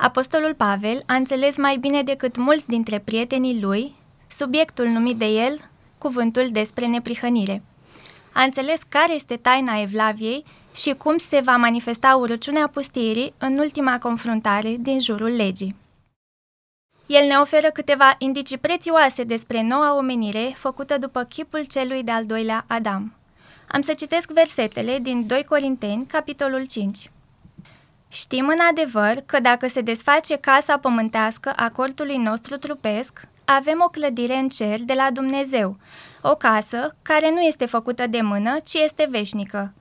Apostolul Pavel a înțeles mai bine decât mulți dintre prietenii lui subiectul numit de el cuvântul despre neprihănire. A înțeles care este taina Evlaviei și cum se va manifesta urăciunea pustirii în ultima confruntare din jurul legii. El ne oferă câteva indicii prețioase despre noua omenire făcută după chipul celui de-al doilea Adam. Am să citesc versetele din 2 Corinteni, capitolul 5. Știm în adevăr că dacă se desface casa pământească a cortului nostru trupesc, avem o clădire în cer de la Dumnezeu, o casă care nu este făcută de mână, ci este veșnică.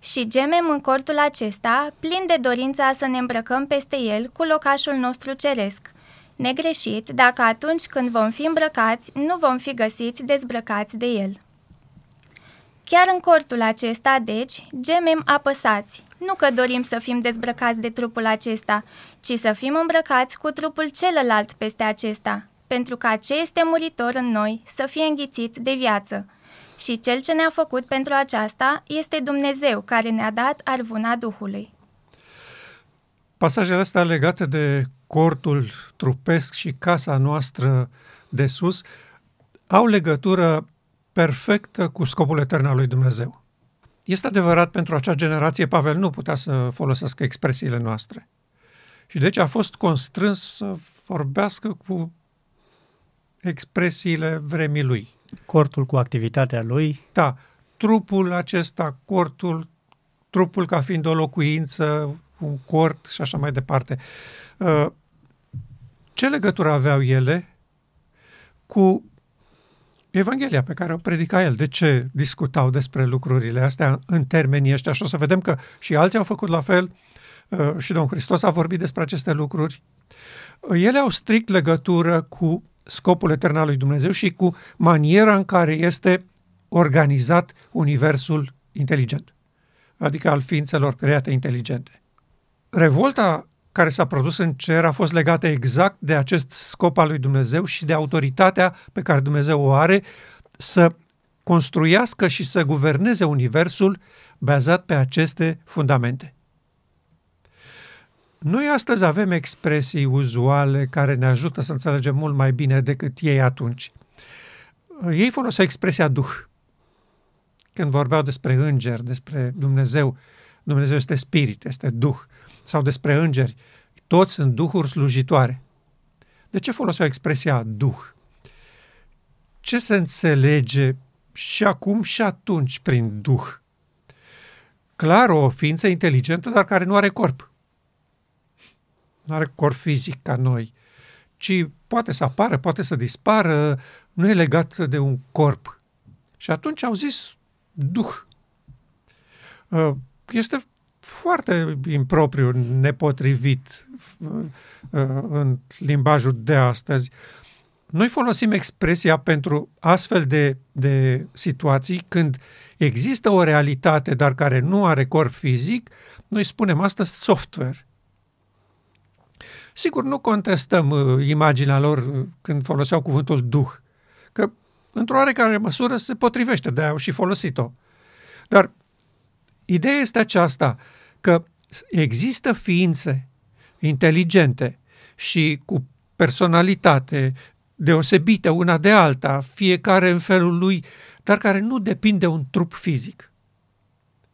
Și gemem în cortul acesta, plin de dorința să ne îmbrăcăm peste el cu locașul nostru ceresc, negreșit dacă atunci când vom fi îmbrăcați, nu vom fi găsiți dezbrăcați de el. Chiar în cortul acesta, deci, gemem apăsați, nu că dorim să fim dezbrăcați de trupul acesta, ci să fim îmbrăcați cu trupul celălalt peste acesta, pentru ca ce este muritor în noi să fie înghițit de viață. Și cel ce ne-a făcut pentru aceasta este Dumnezeu care ne-a dat arvuna Duhului. Pasajele astea legate de cortul trupesc și casa noastră de sus au legătură perfectă cu scopul etern al lui Dumnezeu. Este adevărat, pentru acea generație, Pavel nu putea să folosească expresiile noastre. Și deci a fost constrâns să vorbească cu expresiile vremii lui. Cortul cu activitatea lui. Da, trupul acesta, cortul, trupul ca fiind o locuință, un cort și așa mai departe. Uh, ce legătură aveau ele cu Evanghelia pe care o predica el. De ce discutau despre lucrurile astea în termenii ăștia? Și o să vedem că și alții au făcut la fel uh, și Domnul Hristos a vorbit despre aceste lucruri. Ele au strict legătură cu scopul etern al lui Dumnezeu și cu maniera în care este organizat universul inteligent, adică al ființelor create inteligente. Revolta care s-a produs în cer a fost legată exact de acest scop al lui Dumnezeu și de autoritatea pe care Dumnezeu o are să construiască și să guverneze universul bazat pe aceste fundamente. Noi astăzi avem expresii uzuale care ne ajută să înțelegem mult mai bine decât ei atunci. Ei foloseau expresia Duh. Când vorbeau despre îngeri, despre Dumnezeu, Dumnezeu este spirit, este Duh sau despre îngeri, toți sunt duhuri slujitoare. De ce foloseau expresia duh? Ce se înțelege și acum și atunci prin duh? Clar, o ființă inteligentă, dar care nu are corp. Nu are corp fizic ca noi, ci poate să apară, poate să dispară, nu e legat de un corp. Și atunci au zis duh. Uh, este foarte impropriu, nepotrivit uh, în limbajul de astăzi. Noi folosim expresia pentru astfel de, de situații când există o realitate, dar care nu are corp fizic, noi spunem astăzi software. Sigur, nu contestăm uh, imaginea lor uh, când foloseau cuvântul duh, că într-o oarecare măsură se potrivește, de-aia au și folosit-o. Dar ideea este aceasta, că există ființe inteligente și cu personalitate deosebită una de alta, fiecare în felul lui, dar care nu depind de un trup fizic.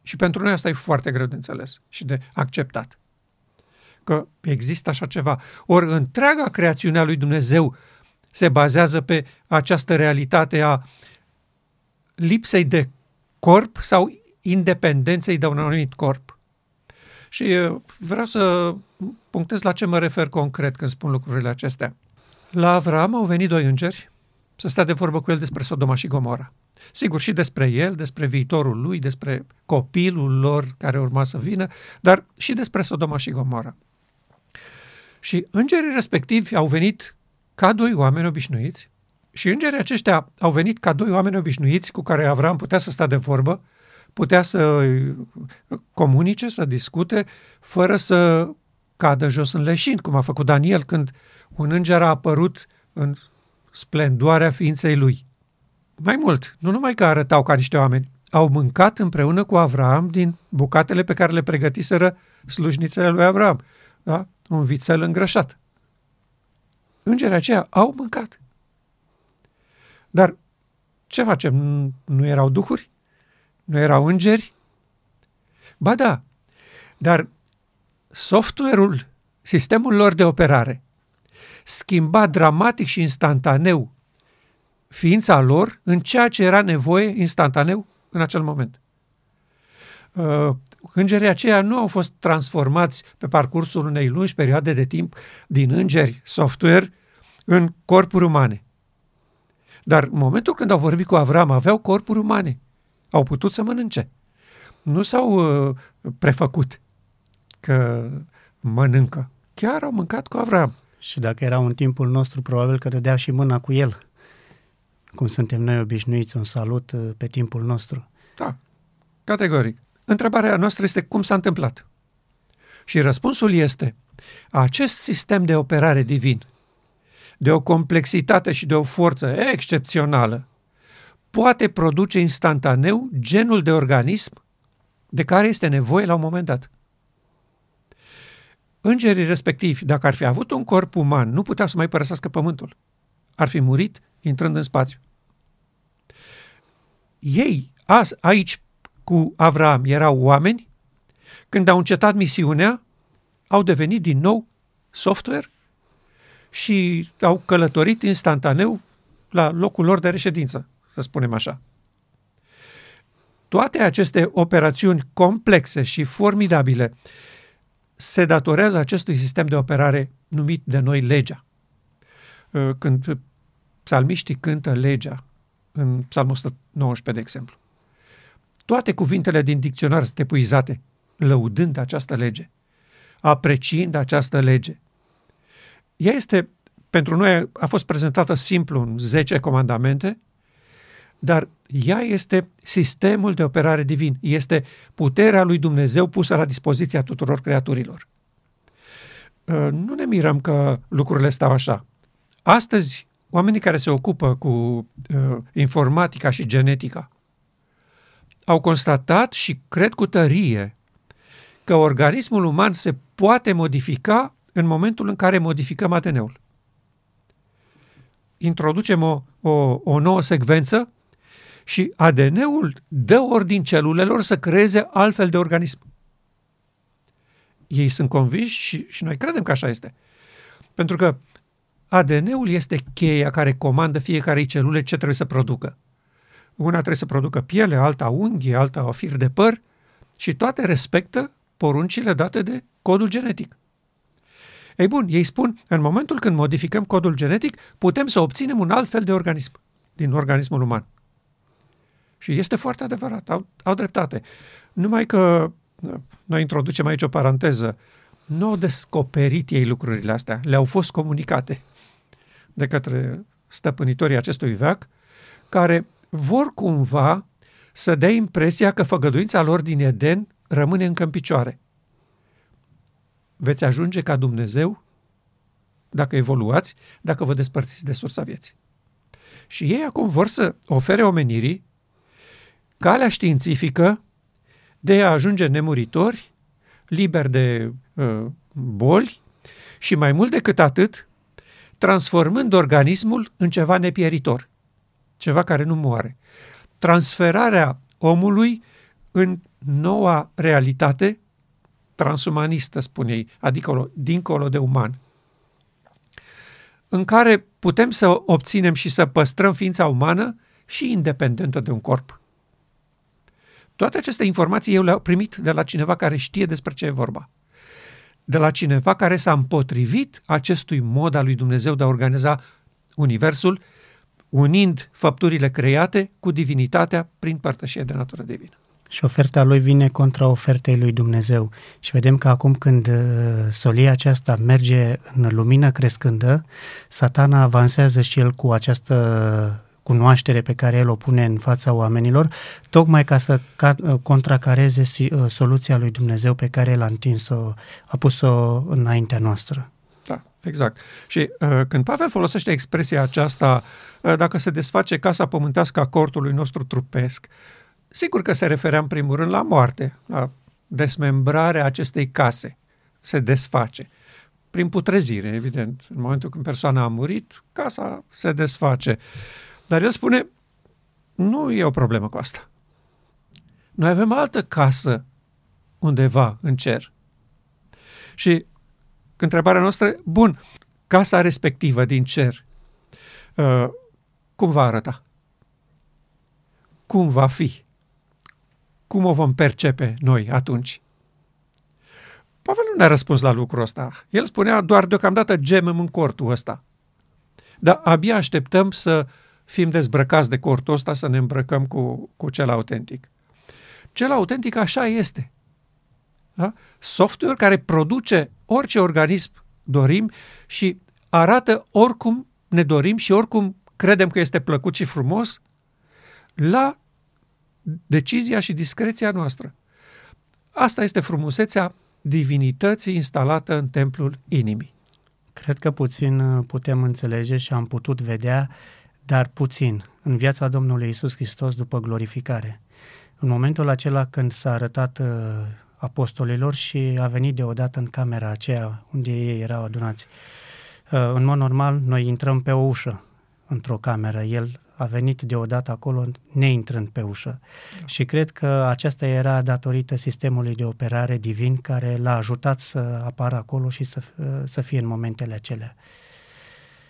Și pentru noi asta e foarte greu de înțeles și de acceptat. Că există așa ceva. Ori întreaga creațiune a lui Dumnezeu se bazează pe această realitate a lipsei de corp sau independenței de un anumit corp. Și vreau să punctez la ce mă refer concret când spun lucrurile acestea. La Avram au venit doi îngeri să stea de vorbă cu el despre Sodoma și Gomora. Sigur, și despre el, despre viitorul lui, despre copilul lor care urma să vină, dar și despre Sodoma și Gomora. Și îngerii respectivi au venit ca doi oameni obișnuiți și îngerii aceștia au venit ca doi oameni obișnuiți cu care Avram putea să stea de vorbă putea să comunice, să discute, fără să cadă jos în leșin, cum a făcut Daniel când un înger a apărut în splendoarea ființei lui. Mai mult, nu numai că arătau ca niște oameni, au mâncat împreună cu Avram din bucatele pe care le pregătiseră slujnițele lui Avram. da? un vițel îngrășat. Îngerii aceia au mâncat. Dar ce facem? Nu erau duhuri? Nu erau îngeri? Ba da, dar software-ul, sistemul lor de operare, schimba dramatic și instantaneu ființa lor în ceea ce era nevoie instantaneu în acel moment. Uh, îngerii aceia nu au fost transformați pe parcursul unei lungi perioade de timp din îngeri software în corpuri umane. Dar în momentul când au vorbit cu Avram, aveau corpuri umane. Au putut să mănânce. Nu s-au uh, prefăcut că mănâncă. Chiar au mâncat cu Avram. Și dacă era în timpul nostru, probabil că dădea și mâna cu el. Cum suntem noi obișnuiți, un salut uh, pe timpul nostru. Da, categoric. Întrebarea noastră este cum s-a întâmplat. Și răspunsul este, acest sistem de operare divin, de o complexitate și de o forță excepțională, poate produce instantaneu genul de organism de care este nevoie la un moment dat. Îngerii respectivi, dacă ar fi avut un corp uman, nu puteau să mai părăsească pământul. Ar fi murit intrând în spațiu. Ei, aici, cu Avram, erau oameni, când au încetat misiunea, au devenit din nou software și au călătorit instantaneu la locul lor de reședință, să spunem așa. Toate aceste operațiuni complexe și formidabile se datorează acestui sistem de operare numit de noi legea. Când psalmiștii cântă legea, în psalmul 119, de exemplu, toate cuvintele din dicționar sunt epuizate, lăudând această lege, apreciind această lege. Ea este, pentru noi, a fost prezentată simplu în 10 comandamente, dar ea este sistemul de operare divin, este puterea lui Dumnezeu pusă la dispoziția tuturor creaturilor. Uh, nu ne mirăm că lucrurile stau așa. Astăzi, oamenii care se ocupă cu uh, informatica și genetica au constatat și cred cu tărie că organismul uman se poate modifica în momentul în care modificăm ADN-ul. Introducem o, o, o nouă secvență și ADN-ul dă ordin celulelor să creeze altfel de organism. Ei sunt convinși și, și noi credem că așa este. Pentru că ADN-ul este cheia care comandă fiecare celule ce trebuie să producă. Una trebuie să producă piele, alta unghie, alta o fir de păr și toate respectă poruncile date de codul genetic. Ei bun, ei spun, în momentul când modificăm codul genetic, putem să obținem un alt fel de organism din organismul uman. Și este foarte adevărat, au, au dreptate. Numai că noi introducem aici o paranteză. Nu au descoperit ei lucrurile astea, le-au fost comunicate de către stăpânitorii acestui veac, care vor cumva să dea impresia că făgăduința lor din Eden rămâne încă în picioare. Veți ajunge ca Dumnezeu dacă evoluați, dacă vă despărțiți de sursa vieții. Și ei acum vor să ofere omenirii calea științifică de a ajunge nemuritori, liberi de uh, boli și mai mult decât atât, transformând organismul în ceva nepieritor, ceva care nu moare. Transferarea omului în noua realitate transumanistă, spune ei, adică dincolo de uman, în care putem să obținem și să păstrăm ființa umană și independentă de un corp. Toate aceste informații eu le-am primit de la cineva care știe despre ce e vorba. De la cineva care s-a împotrivit acestui mod al lui Dumnezeu de a organiza Universul, unind făpturile create cu divinitatea prin părtășie de natură divină. Și oferta lui vine contra ofertei lui Dumnezeu. Și vedem că acum când uh, solia aceasta merge în lumină crescândă, satana avansează și el cu această cunoaștere pe care el o pune în fața oamenilor, tocmai ca să uh, contracareze uh, soluția lui Dumnezeu pe care el a întins-o, a pus-o înaintea noastră. Da, exact. Și uh, când Pavel folosește expresia aceasta, uh, dacă se desface casa pământească a cortului nostru trupesc, sigur că se referea în primul rând la moarte, la desmembrarea acestei case. Se desface. prin putrezire, evident. În momentul când persoana a murit, casa se desface. Dar el spune, nu e o problemă cu asta. Noi avem altă casă undeva în cer. Și întrebarea noastră, bun, casa respectivă din cer, uh, cum va arăta? Cum va fi? Cum o vom percepe noi atunci? Pavel nu ne-a răspuns la lucrul ăsta. El spunea doar deocamdată gemem în cortul ăsta. Dar abia așteptăm să fim dezbrăcați de cortul ăsta, să ne îmbrăcăm cu, cu cel autentic. Cel autentic așa este. Da? Software care produce orice organism dorim și arată oricum ne dorim și oricum credem că este plăcut și frumos la decizia și discreția noastră. Asta este frumusețea divinității instalată în templul inimii. Cred că puțin uh, putem înțelege și am putut vedea, dar puțin, în viața Domnului Isus Hristos după glorificare. În momentul acela când s-a arătat uh, apostolilor și a venit deodată în camera aceea unde ei erau adunați. Uh, în mod normal, noi intrăm pe o ușă într-o cameră. El a venit deodată acolo neintrând pe ușă. Da. Și cred că aceasta era datorită sistemului de operare divin care l-a ajutat să apară acolo și să, să fie în momentele acelea.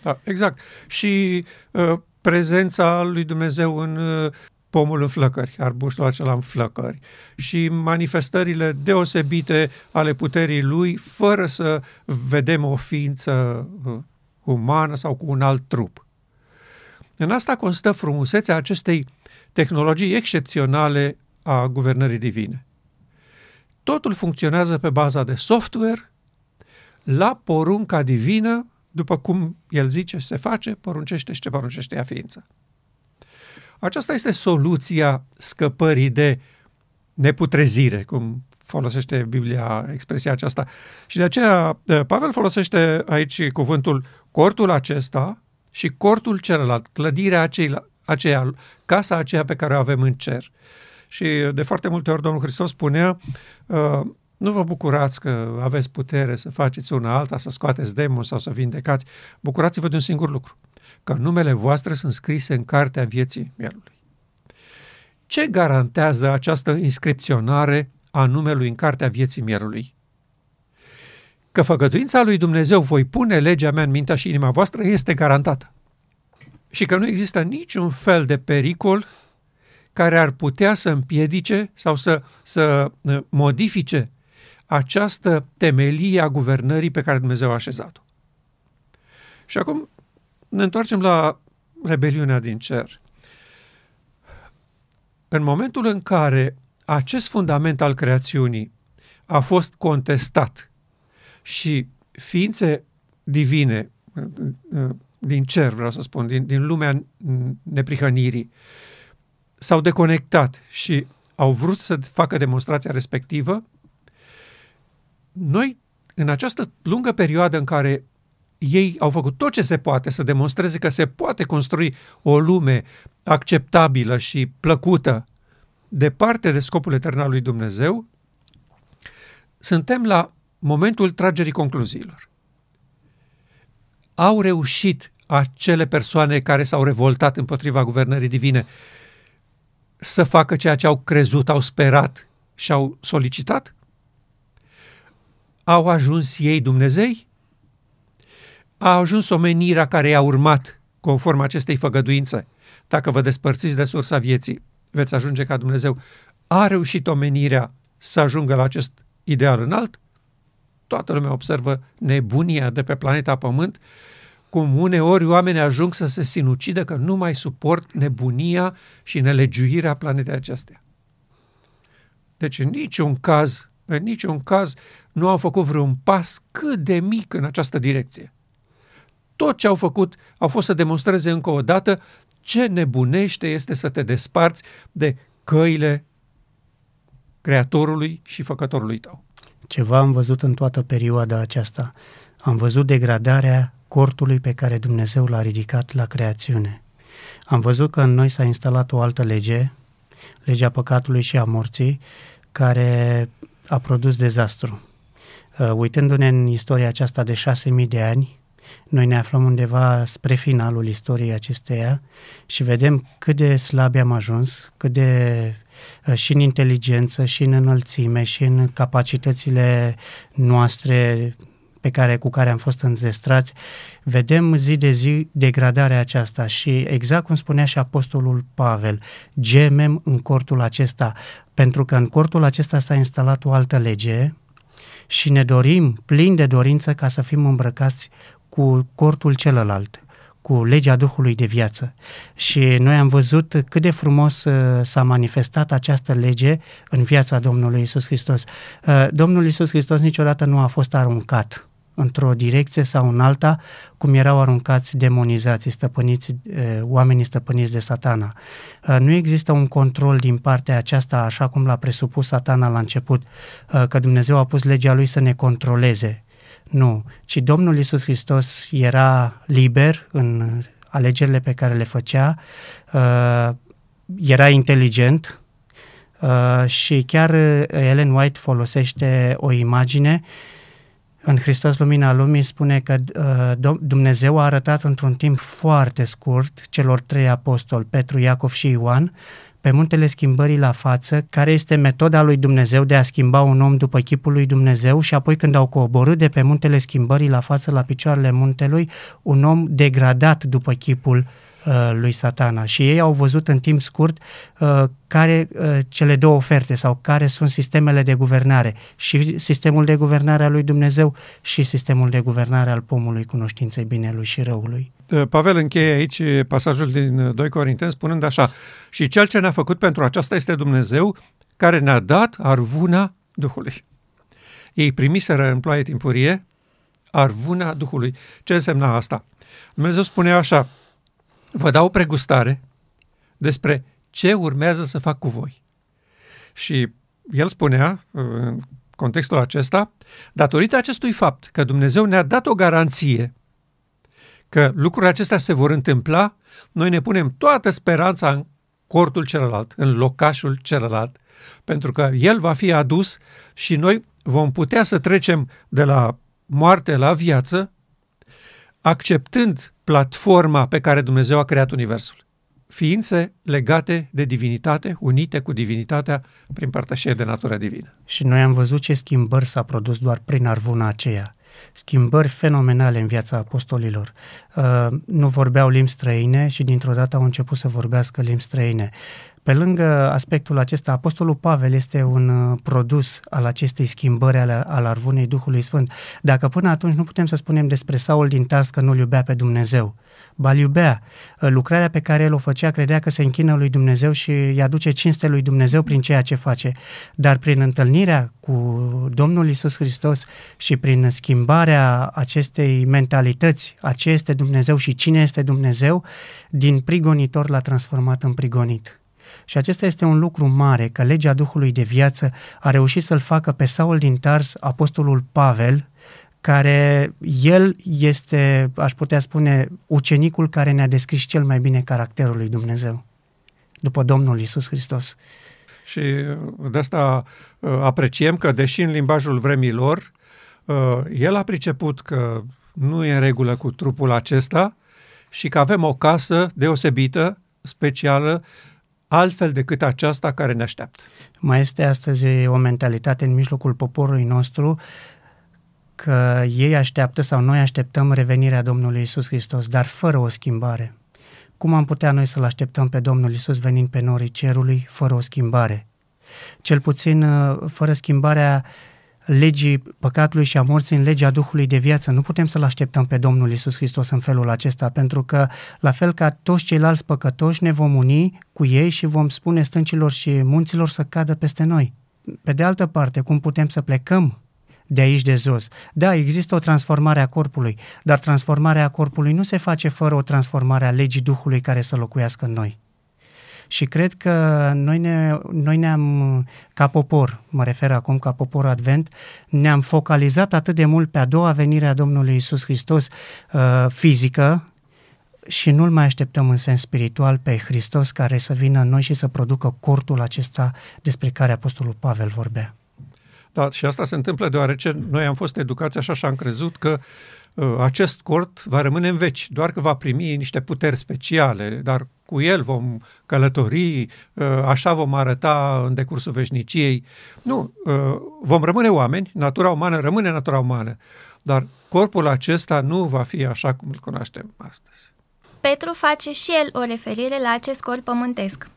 Da, exact. Și uh, prezența lui Dumnezeu în uh, pomul în flăcări, arbustul acela în flăcări și manifestările deosebite ale puterii lui fără să vedem o ființă uh, umană sau cu un alt trup. În asta constă frumusețea acestei tehnologii excepționale a guvernării divine. Totul funcționează pe baza de software, la porunca divină, după cum el zice se face, poruncește și ce poruncește ea ființă. Aceasta este soluția scăpării de neputrezire, cum folosește Biblia expresia aceasta. Și de aceea eh, Pavel folosește aici cuvântul cortul acesta, și cortul celălalt, clădirea aceea, aceea, casa aceea pe care o avem în cer. Și de foarte multe ori Domnul Hristos spunea, uh, nu vă bucurați că aveți putere să faceți una alta, să scoateți demoni sau să vindecați. Bucurați-vă de un singur lucru, că numele voastre sunt scrise în cartea vieții mielului. Ce garantează această inscripționare a numelui în cartea vieții mielului? că făgăduința lui Dumnezeu voi pune legea mea în mintea și inima voastră este garantată. Și că nu există niciun fel de pericol care ar putea să împiedice sau să, să uh, modifice această temelie a guvernării pe care Dumnezeu a așezat-o. Și acum ne întoarcem la rebeliunea din cer. În momentul în care acest fundament al creațiunii a fost contestat și ființe divine din cer, vreau să spun, din, din lumea neprihănirii, s-au deconectat și au vrut să facă demonstrația respectivă, noi, în această lungă perioadă în care ei au făcut tot ce se poate să demonstreze că se poate construi o lume acceptabilă și plăcută departe de scopul etern al lui Dumnezeu, suntem la momentul tragerii concluziilor. Au reușit acele persoane care s-au revoltat împotriva guvernării divine să facă ceea ce au crezut, au sperat și au solicitat? Au ajuns ei Dumnezei? A ajuns omenirea care i-a urmat conform acestei făgăduințe? Dacă vă despărțiți de sursa vieții, veți ajunge ca Dumnezeu. A reușit omenirea să ajungă la acest ideal înalt? toată lumea observă nebunia de pe planeta Pământ, cum uneori oamenii ajung să se sinucidă că nu mai suport nebunia și nelegiuirea planetei acestea. Deci în niciun caz, în niciun caz nu au făcut vreun pas cât de mic în această direcție. Tot ce au făcut au fost să demonstreze încă o dată ce nebunește este să te desparți de căile Creatorului și Făcătorului tău. Ceva am văzut în toată perioada aceasta. Am văzut degradarea cortului pe care Dumnezeu l-a ridicat la creațiune. Am văzut că în noi s-a instalat o altă lege, legea păcatului și a morții, care a produs dezastru. Uh, uitându-ne în istoria aceasta de șase mii de ani, noi ne aflăm undeva spre finalul istoriei acesteia și vedem cât de slabi am ajuns, cât de uh, și în inteligență, și în înălțime, și în capacitățile noastre pe care, cu care am fost înzestrați, vedem zi de zi degradarea aceasta și exact cum spunea și apostolul Pavel, gemem în cortul acesta, pentru că în cortul acesta s-a instalat o altă lege și ne dorim, plin de dorință, ca să fim îmbrăcați cu cortul celălalt, cu legea Duhului de viață. Și noi am văzut cât de frumos uh, s-a manifestat această lege în viața Domnului Isus Hristos. Uh, Domnul Isus Hristos niciodată nu a fost aruncat într-o direcție sau în alta, cum erau aruncați demonizații, stăpâniți, oamenii stăpâniți de satana. Nu există un control din partea aceasta, așa cum l-a presupus satana la început, că Dumnezeu a pus legea lui să ne controleze. Nu, ci Domnul Isus Hristos era liber în alegerile pe care le făcea, era inteligent, și chiar Ellen White folosește o imagine uh, în Hristos Lumina Lumii spune că uh, Dumnezeu a arătat într-un timp foarte scurt celor trei apostoli, Petru, Iacov și Ioan, pe muntele schimbării la față, care este metoda lui Dumnezeu de a schimba un om după chipul lui Dumnezeu și apoi când au coborât de pe muntele schimbării la față la picioarele muntelui, un om degradat după chipul uh, Uh, lui satana și ei au văzut în timp scurt uh, care uh, cele două oferte sau care sunt sistemele de guvernare și sistemul de guvernare al lui Dumnezeu și sistemul de guvernare al pomului cunoștinței binelui și răului. Pavel încheie aici pasajul din 2 Corinteni spunând așa și cel ce ne-a făcut pentru aceasta este Dumnezeu care ne-a dat arvuna Duhului. Ei primiseră în ploaie timpurie arvuna Duhului. Ce însemna asta? Dumnezeu spune așa, vă dau o pregustare despre ce urmează să fac cu voi. Și el spunea, în contextul acesta, datorită acestui fapt că Dumnezeu ne-a dat o garanție că lucrurile acestea se vor întâmpla, noi ne punem toată speranța în cortul celălalt, în locașul celălalt, pentru că el va fi adus și noi vom putea să trecem de la moarte la viață, acceptând platforma pe care Dumnezeu a creat Universul. Ființe legate de divinitate, unite cu divinitatea prin părtășie de natură divină. Și noi am văzut ce schimbări s-a produs doar prin arvuna aceea. Schimbări fenomenale în viața apostolilor. Uh, nu vorbeau limbi străine și dintr-o dată au început să vorbească limbi străine. Pe lângă aspectul acesta, Apostolul Pavel este un uh, produs al acestei schimbări al, al arvunei Duhului Sfânt. Dacă până atunci nu putem să spunem despre Saul din Tars că nu-L iubea pe Dumnezeu, ba iubea. Uh, lucrarea pe care el o făcea credea că se închină lui Dumnezeu și îi aduce cinste lui Dumnezeu prin ceea ce face. Dar prin întâlnirea cu Domnul Isus Hristos și prin schimbarea acestei mentalități, a ce este Dumnezeu și cine este Dumnezeu, din prigonitor l-a transformat în prigonit. Și acesta este un lucru mare, că legea Duhului de viață a reușit să-l facă pe Saul din Tars, apostolul Pavel, care el este, aș putea spune, ucenicul care ne-a descris cel mai bine caracterul lui Dumnezeu, după Domnul Isus Hristos. Și de asta uh, apreciem că, deși în limbajul vremilor, uh, el a priceput că nu e în regulă cu trupul acesta și că avem o casă deosebită, specială, altfel decât aceasta care ne așteaptă. Mai este astăzi o mentalitate în mijlocul poporului nostru că ei așteaptă sau noi așteptăm revenirea Domnului Isus Hristos, dar fără o schimbare. Cum am putea noi să-L așteptăm pe Domnul Isus venind pe norii cerului fără o schimbare? Cel puțin fără schimbarea legii păcatului și a morții în legea Duhului de viață. Nu putem să-L așteptăm pe Domnul Isus Hristos în felul acesta, pentru că, la fel ca toți ceilalți păcătoși, ne vom uni cu ei și vom spune stâncilor și munților să cadă peste noi. Pe de altă parte, cum putem să plecăm de aici de jos. Da, există o transformare a corpului, dar transformarea corpului nu se face fără o transformare a legii Duhului care să locuiască în noi. Și cred că noi, ne, noi ne-am, ca popor, mă refer acum ca popor advent, ne-am focalizat atât de mult pe a doua venire a Domnului Isus Hristos uh, fizică, și nu-L mai așteptăm în sens spiritual pe Hristos care să vină în noi și să producă cortul acesta despre care Apostolul Pavel vorbea. Da, și asta se întâmplă deoarece noi am fost educați așa și am crezut că uh, acest cort va rămâne în veci, doar că va primi niște puteri speciale, dar cu el vom călători, uh, așa vom arăta în decursul veșniciei. Nu, uh, vom rămâne oameni, natura umană rămâne natura umană, dar corpul acesta nu va fi așa cum îl cunoaștem astăzi. Petru face și el o referire la acest corp pământesc.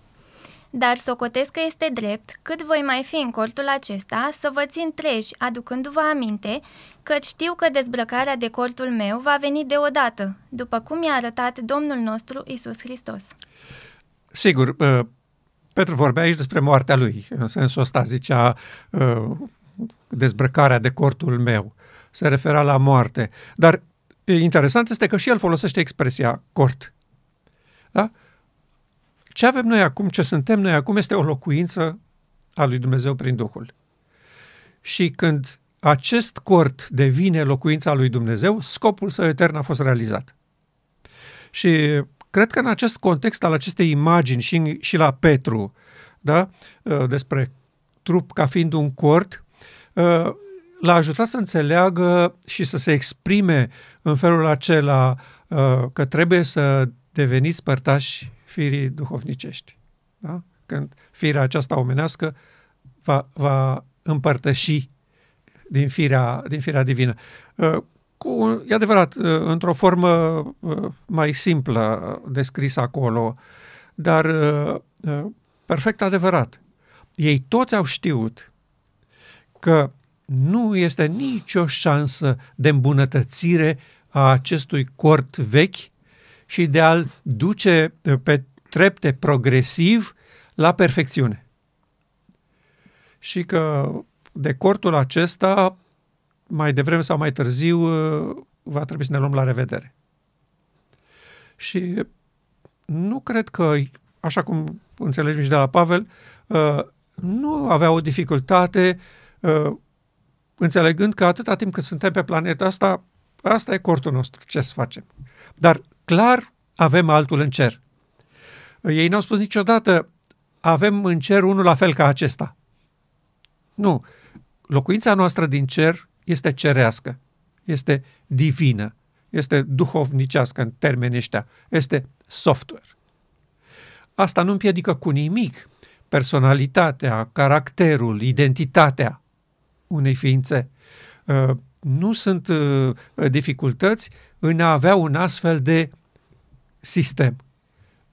Dar socotesc că este drept, cât voi mai fi în cortul acesta, să vă țin treji, aducându-vă aminte, că știu că dezbrăcarea de cortul meu va veni deodată, după cum i-a arătat Domnul nostru Isus Hristos. Sigur, uh, Petru vorbea aici despre moartea lui, în sensul ăsta zicea uh, dezbrăcarea de cortul meu, se refera la moarte. Dar interesant este că și el folosește expresia cort. Da? Ce avem noi acum, ce suntem noi acum, este o locuință a lui Dumnezeu prin Duhul. Și când acest cort devine locuința lui Dumnezeu, scopul său etern a fost realizat. Și cred că în acest context al acestei imagini și, și la Petru, da, despre trup ca fiind un cort, l-a ajutat să înțeleagă și să se exprime în felul acela că trebuie să deveniți părtași firii duhovnicești. Da? Când firea aceasta omenească va, va împărtăși din firea, din firea divină. Uh, cu, e adevărat, uh, într-o formă uh, mai simplă descrisă acolo, dar perfect adevărat. Ei toți au știut că nu este nicio șansă de îmbunătățire a acestui cort vechi și de a-l duce pe trepte progresiv la perfecțiune. Și că de cortul acesta, mai devreme sau mai târziu, va trebui să ne luăm la revedere. Și nu cred că, așa cum înțelegem și de la Pavel, nu avea o dificultate înțelegând că atâta timp cât suntem pe planeta asta, asta e cortul nostru, ce să facem. Dar clar avem altul în cer. Ei n-au spus niciodată avem în cer unul la fel ca acesta. Nu. Locuința noastră din cer este cerească, este divină, este duhovnicească în termenii ăștia, este software. Asta nu împiedică cu nimic personalitatea, caracterul, identitatea unei ființe. Uh, nu sunt uh, dificultăți în a avea un astfel de sistem.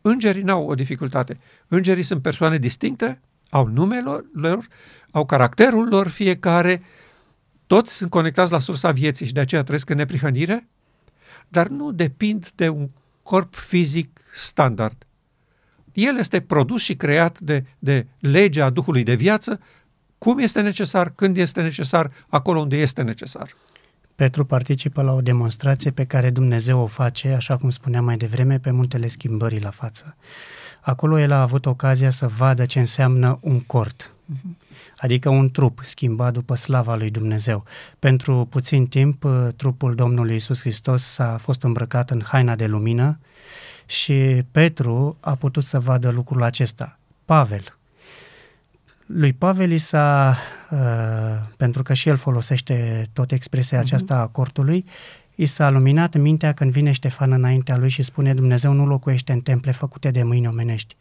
Îngerii n-au o dificultate. Îngerii sunt persoane distincte, au numele lor, au caracterul lor fiecare, toți sunt conectați la sursa vieții și de aceea trăiesc în neprihănire, dar nu depind de un corp fizic standard. El este produs și creat de, de legea Duhului de viață, cum este necesar, când este necesar, acolo unde este necesar. Petru participă la o demonstrație pe care Dumnezeu o face, așa cum spuneam mai devreme, pe muntele schimbării la față. Acolo el a avut ocazia să vadă ce înseamnă un cort, adică un trup schimbat după slava lui Dumnezeu. Pentru puțin timp, uh, trupul Domnului Isus Hristos s-a fost îmbrăcat în haina de lumină și Petru a putut să vadă lucrul acesta. Pavel, lui Pavel i s-a, uh, pentru că și el folosește tot expresia mhm. aceasta a cortului, i s-a luminat mintea când vine Ștefan înaintea lui și spune Dumnezeu nu locuiește în temple făcute de mâini omenești.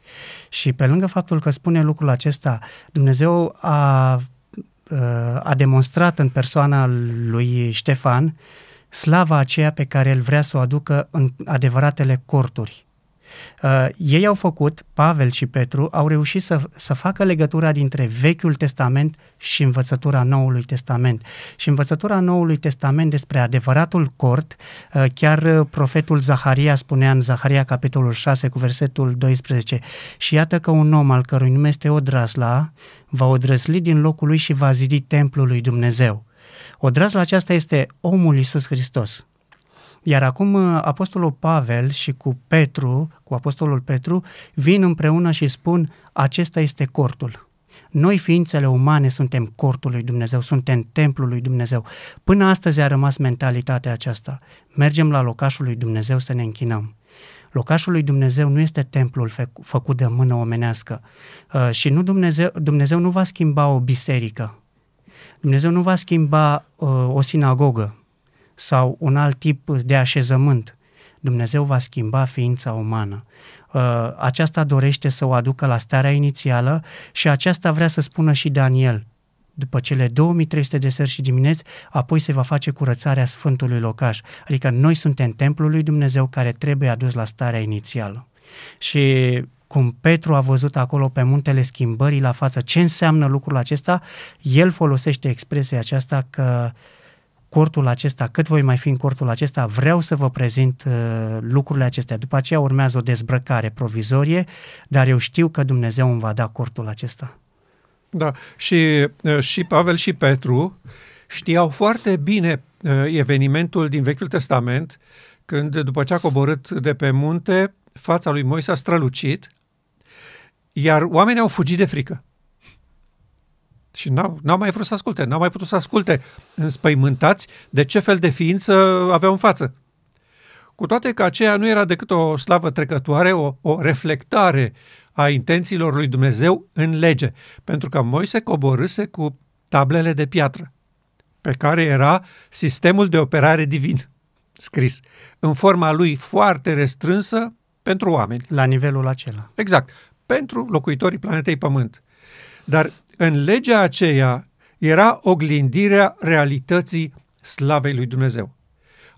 Și pe lângă faptul că spune lucrul acesta, Dumnezeu a, uh, a demonstrat în persoana lui Ștefan slava aceea pe care el vrea să o aducă în adevăratele corturi Uh, ei au făcut, Pavel și Petru, au reușit să, să facă legătura dintre Vechiul Testament și învățătura Noului Testament. Și învățătura Noului Testament despre adevăratul cort, uh, chiar uh, profetul Zaharia spunea în Zaharia capitolul 6 cu versetul 12 și iată că un om al cărui nume este Odrasla va odrăsli din locul lui și va zidi templul lui Dumnezeu. Odrasla aceasta este omul Iisus Hristos. Iar acum uh, Apostolul Pavel și cu Petru, cu Apostolul Petru, vin împreună și spun, acesta este cortul. Noi, ființele umane, suntem cortul lui Dumnezeu, suntem templul lui Dumnezeu. Până astăzi a rămas mentalitatea aceasta. Mergem la locașul lui Dumnezeu să ne închinăm. Locașul lui Dumnezeu nu este templul făcut de mână omenească uh, și nu Dumnezeu, Dumnezeu nu va schimba o biserică Dumnezeu nu va schimba uh, o sinagogă sau un alt tip de așezământ. Dumnezeu va schimba ființa umană. Uh, aceasta dorește să o aducă la starea inițială și aceasta vrea să spună și Daniel. După cele 2300 de seri și dimineți, apoi se va face curățarea Sfântului Locaș. Adică noi suntem templul lui Dumnezeu care trebuie adus la starea inițială. Și cum Petru a văzut acolo pe muntele schimbării la față ce înseamnă lucrul acesta, el folosește expresia aceasta că cortul acesta, cât voi mai fi în cortul acesta, vreau să vă prezint uh, lucrurile acestea. După aceea urmează o dezbrăcare provizorie, dar eu știu că Dumnezeu îmi va da cortul acesta. Da, și, uh, și Pavel și Petru știau foarte bine uh, evenimentul din Vechiul Testament, când după ce a coborât de pe munte, fața lui Moise a strălucit, iar oamenii au fugit de frică. Și n-au, n-au mai vrut să asculte, n-au mai putut să asculte înspăimântați de ce fel de ființă aveau în față. Cu toate că aceea nu era decât o slavă trecătoare, o, o reflectare a intențiilor lui Dumnezeu în lege, pentru că Moise coborâse cu tablele de piatră, pe care era sistemul de operare divin scris, în forma lui foarte restrânsă pentru oameni. La nivelul acela. Exact, pentru locuitorii planetei Pământ. Dar în legea aceea era oglindirea realității slavei lui Dumnezeu.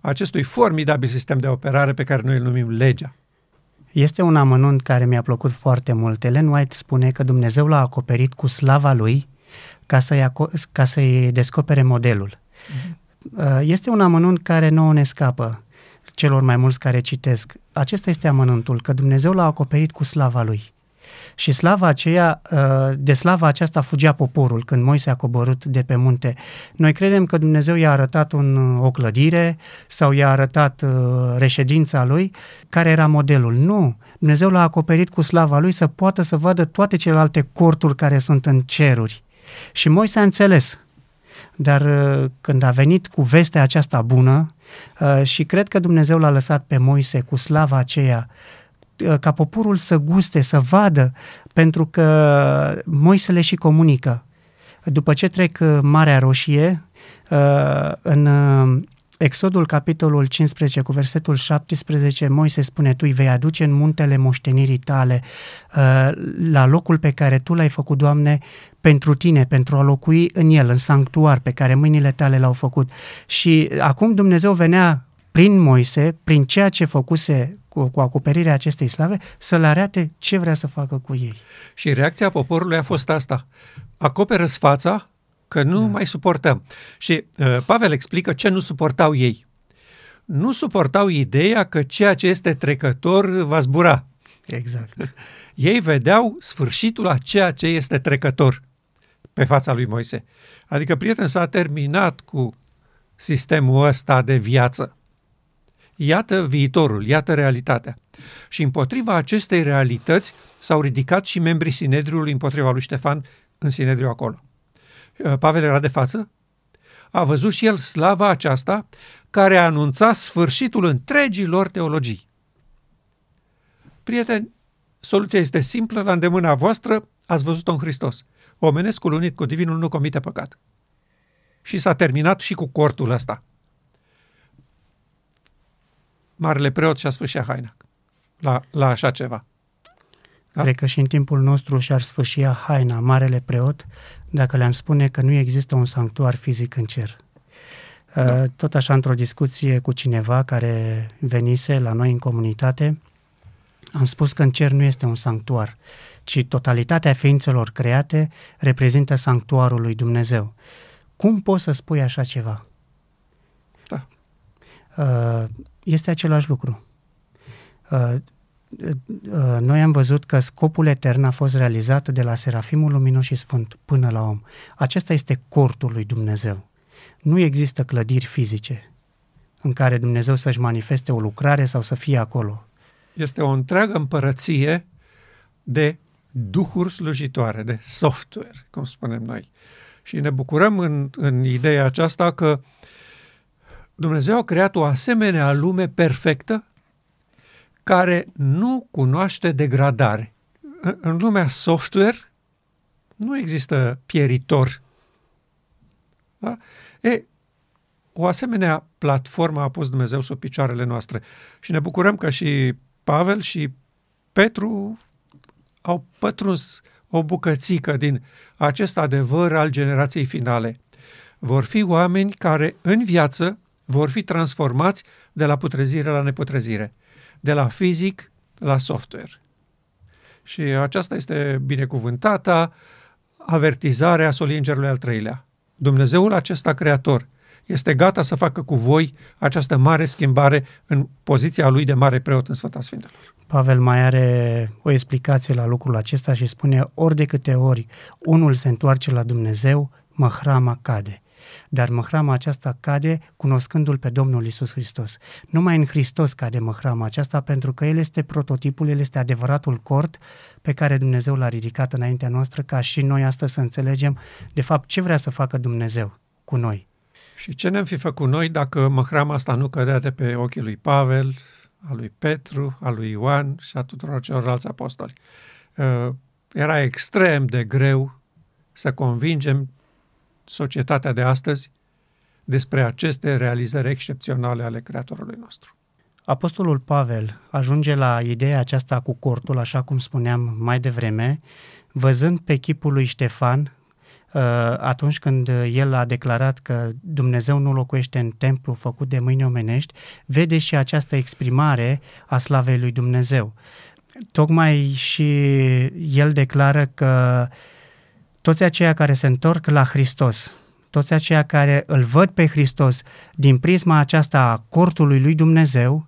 Acestui formidabil sistem de operare pe care noi îl numim legea. Este un amănunt care mi-a plăcut foarte mult. Ellen White spune că Dumnezeu l-a acoperit cu slava lui ca să-i, ca să-i descopere modelul. Mm-hmm. Este un amănunt care nouă ne scapă celor mai mulți care citesc. Acesta este amănuntul, că Dumnezeu l-a acoperit cu slava lui. Și slava aceea, uh, de slava aceasta fugea poporul când Moise a coborât de pe munte. Noi credem că Dumnezeu i-a arătat un, o clădire sau i-a arătat uh, reședința lui, care era modelul. Nu, Dumnezeu l-a acoperit cu slava lui să poată să vadă toate celelalte corturi care sunt în ceruri. Și Moise a înțeles. Dar uh, când a venit cu vestea aceasta bună, și cred că Dumnezeu l-a lăsat pe Moise cu slava aceea Uh, ca poporul să guste, să vadă, pentru că Moise le și comunică. După ce trec uh, Marea Roșie, uh, în Exodul, capitolul 15, cu versetul 17, Moise spune, tu îi vei aduce în muntele moștenirii tale, la locul pe care tu l-ai făcut, Doamne, pentru tine, pentru a locui în el, în sanctuar pe care mâinile tale l-au făcut. Și acum Dumnezeu venea prin Moise, prin ceea ce făcuse cu, cu acoperirea acestei slave, să le arate ce vrea să facă cu ei. Și reacția poporului a fost asta. Acoperă-ți fața că nu da. mai suportăm. Și uh, Pavel explică ce nu suportau ei. Nu suportau ideea că ceea ce este trecător va zbura. Exact. Ei vedeau sfârșitul a ceea ce este trecător pe fața lui Moise. Adică, prieten, s-a terminat cu sistemul ăsta de viață. Iată viitorul, iată realitatea. Și împotriva acestei realități s-au ridicat și membrii Sinedriului împotriva lui Ștefan în Sinedriu acolo. Uh, Pavel era de față, a văzut și el slava aceasta care anunța sfârșitul întregilor teologii. Prieteni, soluția este simplă, la îndemâna voastră, ați văzut-o în Hristos. Omenescul unit cu divinul nu comite păcat. Și s-a terminat și cu cortul ăsta marele preot și-a sfârșit haina la, la așa ceva. Da? Cred că și în timpul nostru și-ar sfârși haina marele preot dacă le-am spune că nu există un sanctuar fizic în cer. Da. Uh, tot așa, într-o discuție cu cineva care venise la noi în comunitate, am spus că în cer nu este un sanctuar, ci totalitatea ființelor create reprezintă sanctuarul lui Dumnezeu. Cum poți să spui așa ceva? Da. Uh, este același lucru. Uh, uh, noi am văzut că scopul etern a fost realizat de la Serafimul Luminos și Sfânt până la om. Acesta este cortul lui Dumnezeu. Nu există clădiri fizice în care Dumnezeu să-și manifeste o lucrare sau să fie acolo. Este o întreagă împărăție de duhuri slujitoare, de software, cum spunem noi. Și ne bucurăm în, în ideea aceasta că uh, Dumnezeu a creat o asemenea lume perfectă care nu cunoaște degradare. În lumea software nu există pieritor. Da? E, o asemenea platformă a pus Dumnezeu sub picioarele noastre. Și ne bucurăm că și Pavel și Petru au pătruns o bucățică din acest adevăr al generației finale. Vor fi oameni care în viață vor fi transformați de la putrezire la neputrezire, de la fizic la software. Și aceasta este binecuvântata avertizarea solii îngerului al treilea. Dumnezeul acesta creator este gata să facă cu voi această mare schimbare în poziția lui de mare preot în Sfânta Sfintelor. Pavel mai are o explicație la lucrul acesta și spune ori de câte ori unul se întoarce la Dumnezeu, măhrama cade. Dar măhrama aceasta cade cunoscându-L pe Domnul Isus Hristos. Numai în Hristos cade măhrama aceasta pentru că El este prototipul, El este adevăratul cort pe care Dumnezeu l-a ridicat înaintea noastră ca și noi astăzi să înțelegem de fapt ce vrea să facă Dumnezeu cu noi. Și ce ne-am fi făcut noi dacă măhrama asta nu cădea de pe ochii lui Pavel, a lui Petru, a lui Ioan și a tuturor celorlalți apostoli? Uh, era extrem de greu să convingem societatea de astăzi despre aceste realizări excepționale ale Creatorului nostru. Apostolul Pavel ajunge la ideea aceasta cu cortul, așa cum spuneam mai devreme, văzând pe chipul lui Ștefan, uh, atunci când el a declarat că Dumnezeu nu locuiește în templu făcut de mâini omenești, vede și această exprimare a slavei lui Dumnezeu. Tocmai și el declară că toți aceia care se întorc la Hristos, toți aceia care îl văd pe Hristos din prisma aceasta a cortului lui Dumnezeu,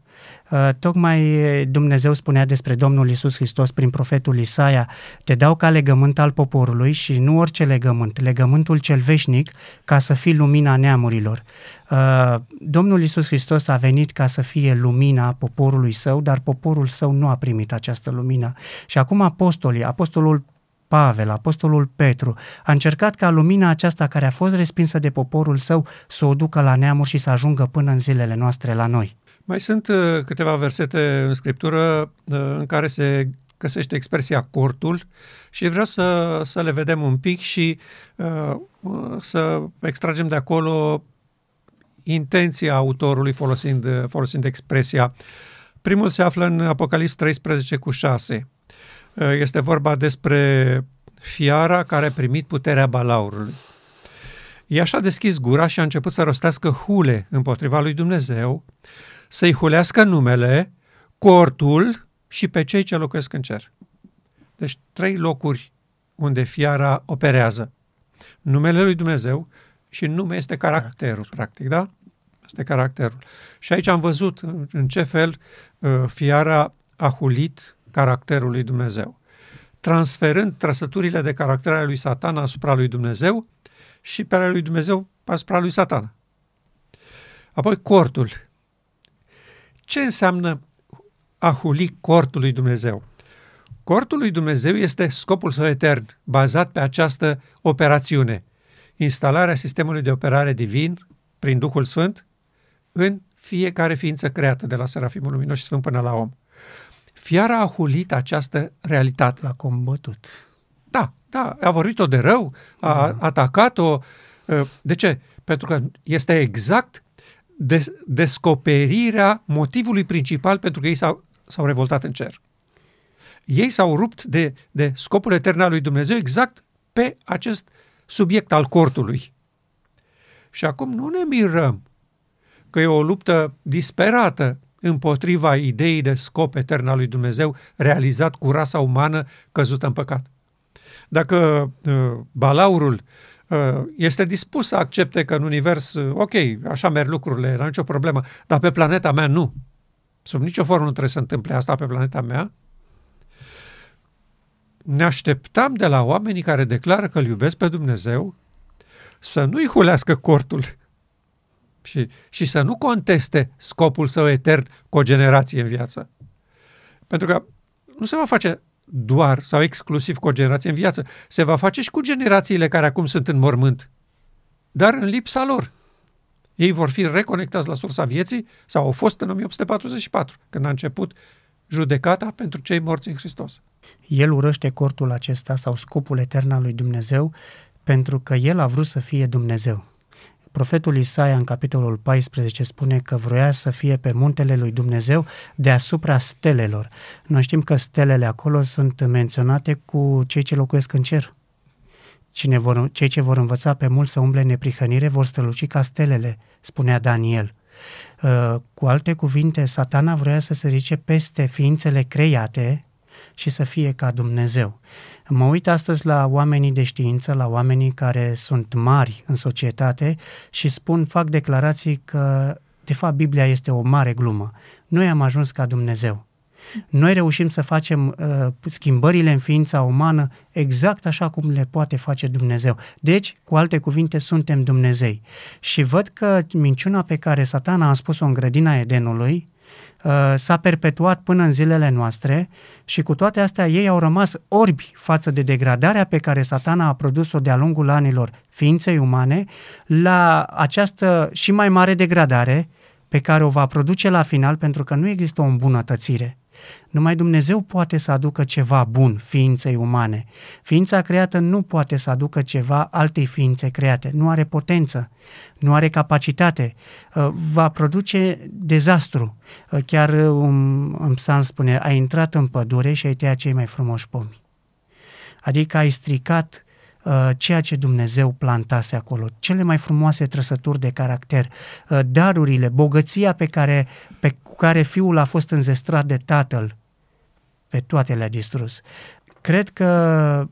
Uh, tocmai Dumnezeu spunea despre Domnul Isus Hristos prin profetul Isaia, te dau ca legământ al poporului și nu orice legământ, legământul cel veșnic ca să fii lumina neamurilor. Uh, Domnul Isus Hristos a venit ca să fie lumina poporului său, dar poporul său nu a primit această lumină. Și acum apostolii, apostolul Pavel, apostolul Petru, a încercat ca lumina aceasta care a fost respinsă de poporul său să o ducă la neamuri și să ajungă până în zilele noastre la noi. Mai sunt uh, câteva versete în scriptură uh, în care se găsește expresia cortul și vreau să, să le vedem un pic și uh, să extragem de acolo intenția autorului folosind, folosind expresia. Primul se află în Apocalips 13 cu 6. Uh, este vorba despre fiara care a primit puterea balaurului. Ea și-a deschis gura și a început să rostească hule împotriva lui Dumnezeu, să-i hulească numele, cortul și pe cei ce locuiesc în cer. Deci trei locuri unde fiara operează. Numele lui Dumnezeu și nume este caracterul, practic, da? Este caracterul. Și aici am văzut în ce fel uh, fiara a hulit caracterul lui Dumnezeu, transferând trăsăturile de caracter ale lui Satan asupra lui Dumnezeu și pe ale lui Dumnezeu asupra lui Satan. Apoi cortul, ce înseamnă a huli cortul lui Dumnezeu? Cortul lui Dumnezeu este scopul său etern, bazat pe această operațiune. Instalarea sistemului de operare divin prin Duhul Sfânt în fiecare ființă creată, de la Serafimul Luminos și Sfânt până la om. Fiara a hulit această realitate. L-a combătut. Da, da, a vorbit-o de rău, a da. atacat-o. Ă, de ce? Pentru că este exact des- descoperirea motivului principal pentru că ei s-au, s-au revoltat în cer. Ei s-au rupt de, de scopul etern al lui Dumnezeu exact pe acest subiect al cortului. Și acum nu ne mirăm că e o luptă disperată împotriva ideii de scop etern al lui Dumnezeu realizat cu rasa umană căzută în păcat. Dacă uh, balaurul Uh, este dispus să accepte că în univers, uh, ok, așa merg lucrurile, nu nicio problemă, dar pe planeta mea nu. Sub nicio formă nu trebuie să întâmple asta pe planeta mea. Ne așteptam de la oamenii care declară că îl iubesc pe Dumnezeu să nu-i hulească cortul și, și să nu conteste scopul său etern cu o generație în viață. Pentru că nu se va face doar sau exclusiv cu o generație în viață. Se va face și cu generațiile care acum sunt în mormânt, dar în lipsa lor. Ei vor fi reconectați la sursa vieții sau au fost în 1844, când a început judecata pentru cei morți în Hristos. El urăște cortul acesta sau scopul etern al lui Dumnezeu pentru că el a vrut să fie Dumnezeu. Profetul Isaia în capitolul 14 spune că vroia să fie pe muntele lui Dumnezeu deasupra stelelor. Noi știm că stelele acolo sunt menționate cu cei ce locuiesc în cer. Cine vor, cei ce vor învăța pe mult să umble neprihănire vor străluci ca stelele, spunea Daniel. Uh, cu alte cuvinte, satana vrea să se ridice peste ființele create și să fie ca Dumnezeu. Mă uit astăzi la oamenii de știință, la oamenii care sunt mari în societate și spun, fac declarații că, de fapt, Biblia este o mare glumă. Noi am ajuns ca Dumnezeu. Noi reușim să facem uh, schimbările în ființa umană exact așa cum le poate face Dumnezeu. Deci, cu alte cuvinte, suntem Dumnezei. Și văd că minciuna pe care satana a spus-o în grădina Edenului, uh, s-a perpetuat până în zilele noastre și cu toate astea ei au rămas orbi față de degradarea pe care satana a produs-o de-a lungul anilor ființei umane la această și mai mare degradare pe care o va produce la final pentru că nu există o îmbunătățire. Numai Dumnezeu poate să aducă ceva bun ființei umane. Ființa creată nu poate să aducă ceva altei ființe create. Nu are potență, nu are capacitate. Uh, va produce dezastru. Uh, chiar un, un psalm spune, ai intrat în pădure și ai tăiat cei mai frumoși pomi. Adică ai stricat uh, ceea ce Dumnezeu plantase acolo, cele mai frumoase trăsături de caracter, darurile, bogăția pe care, pe care fiul a fost înzestrat de tatăl, pe toate le-a distrus. Cred că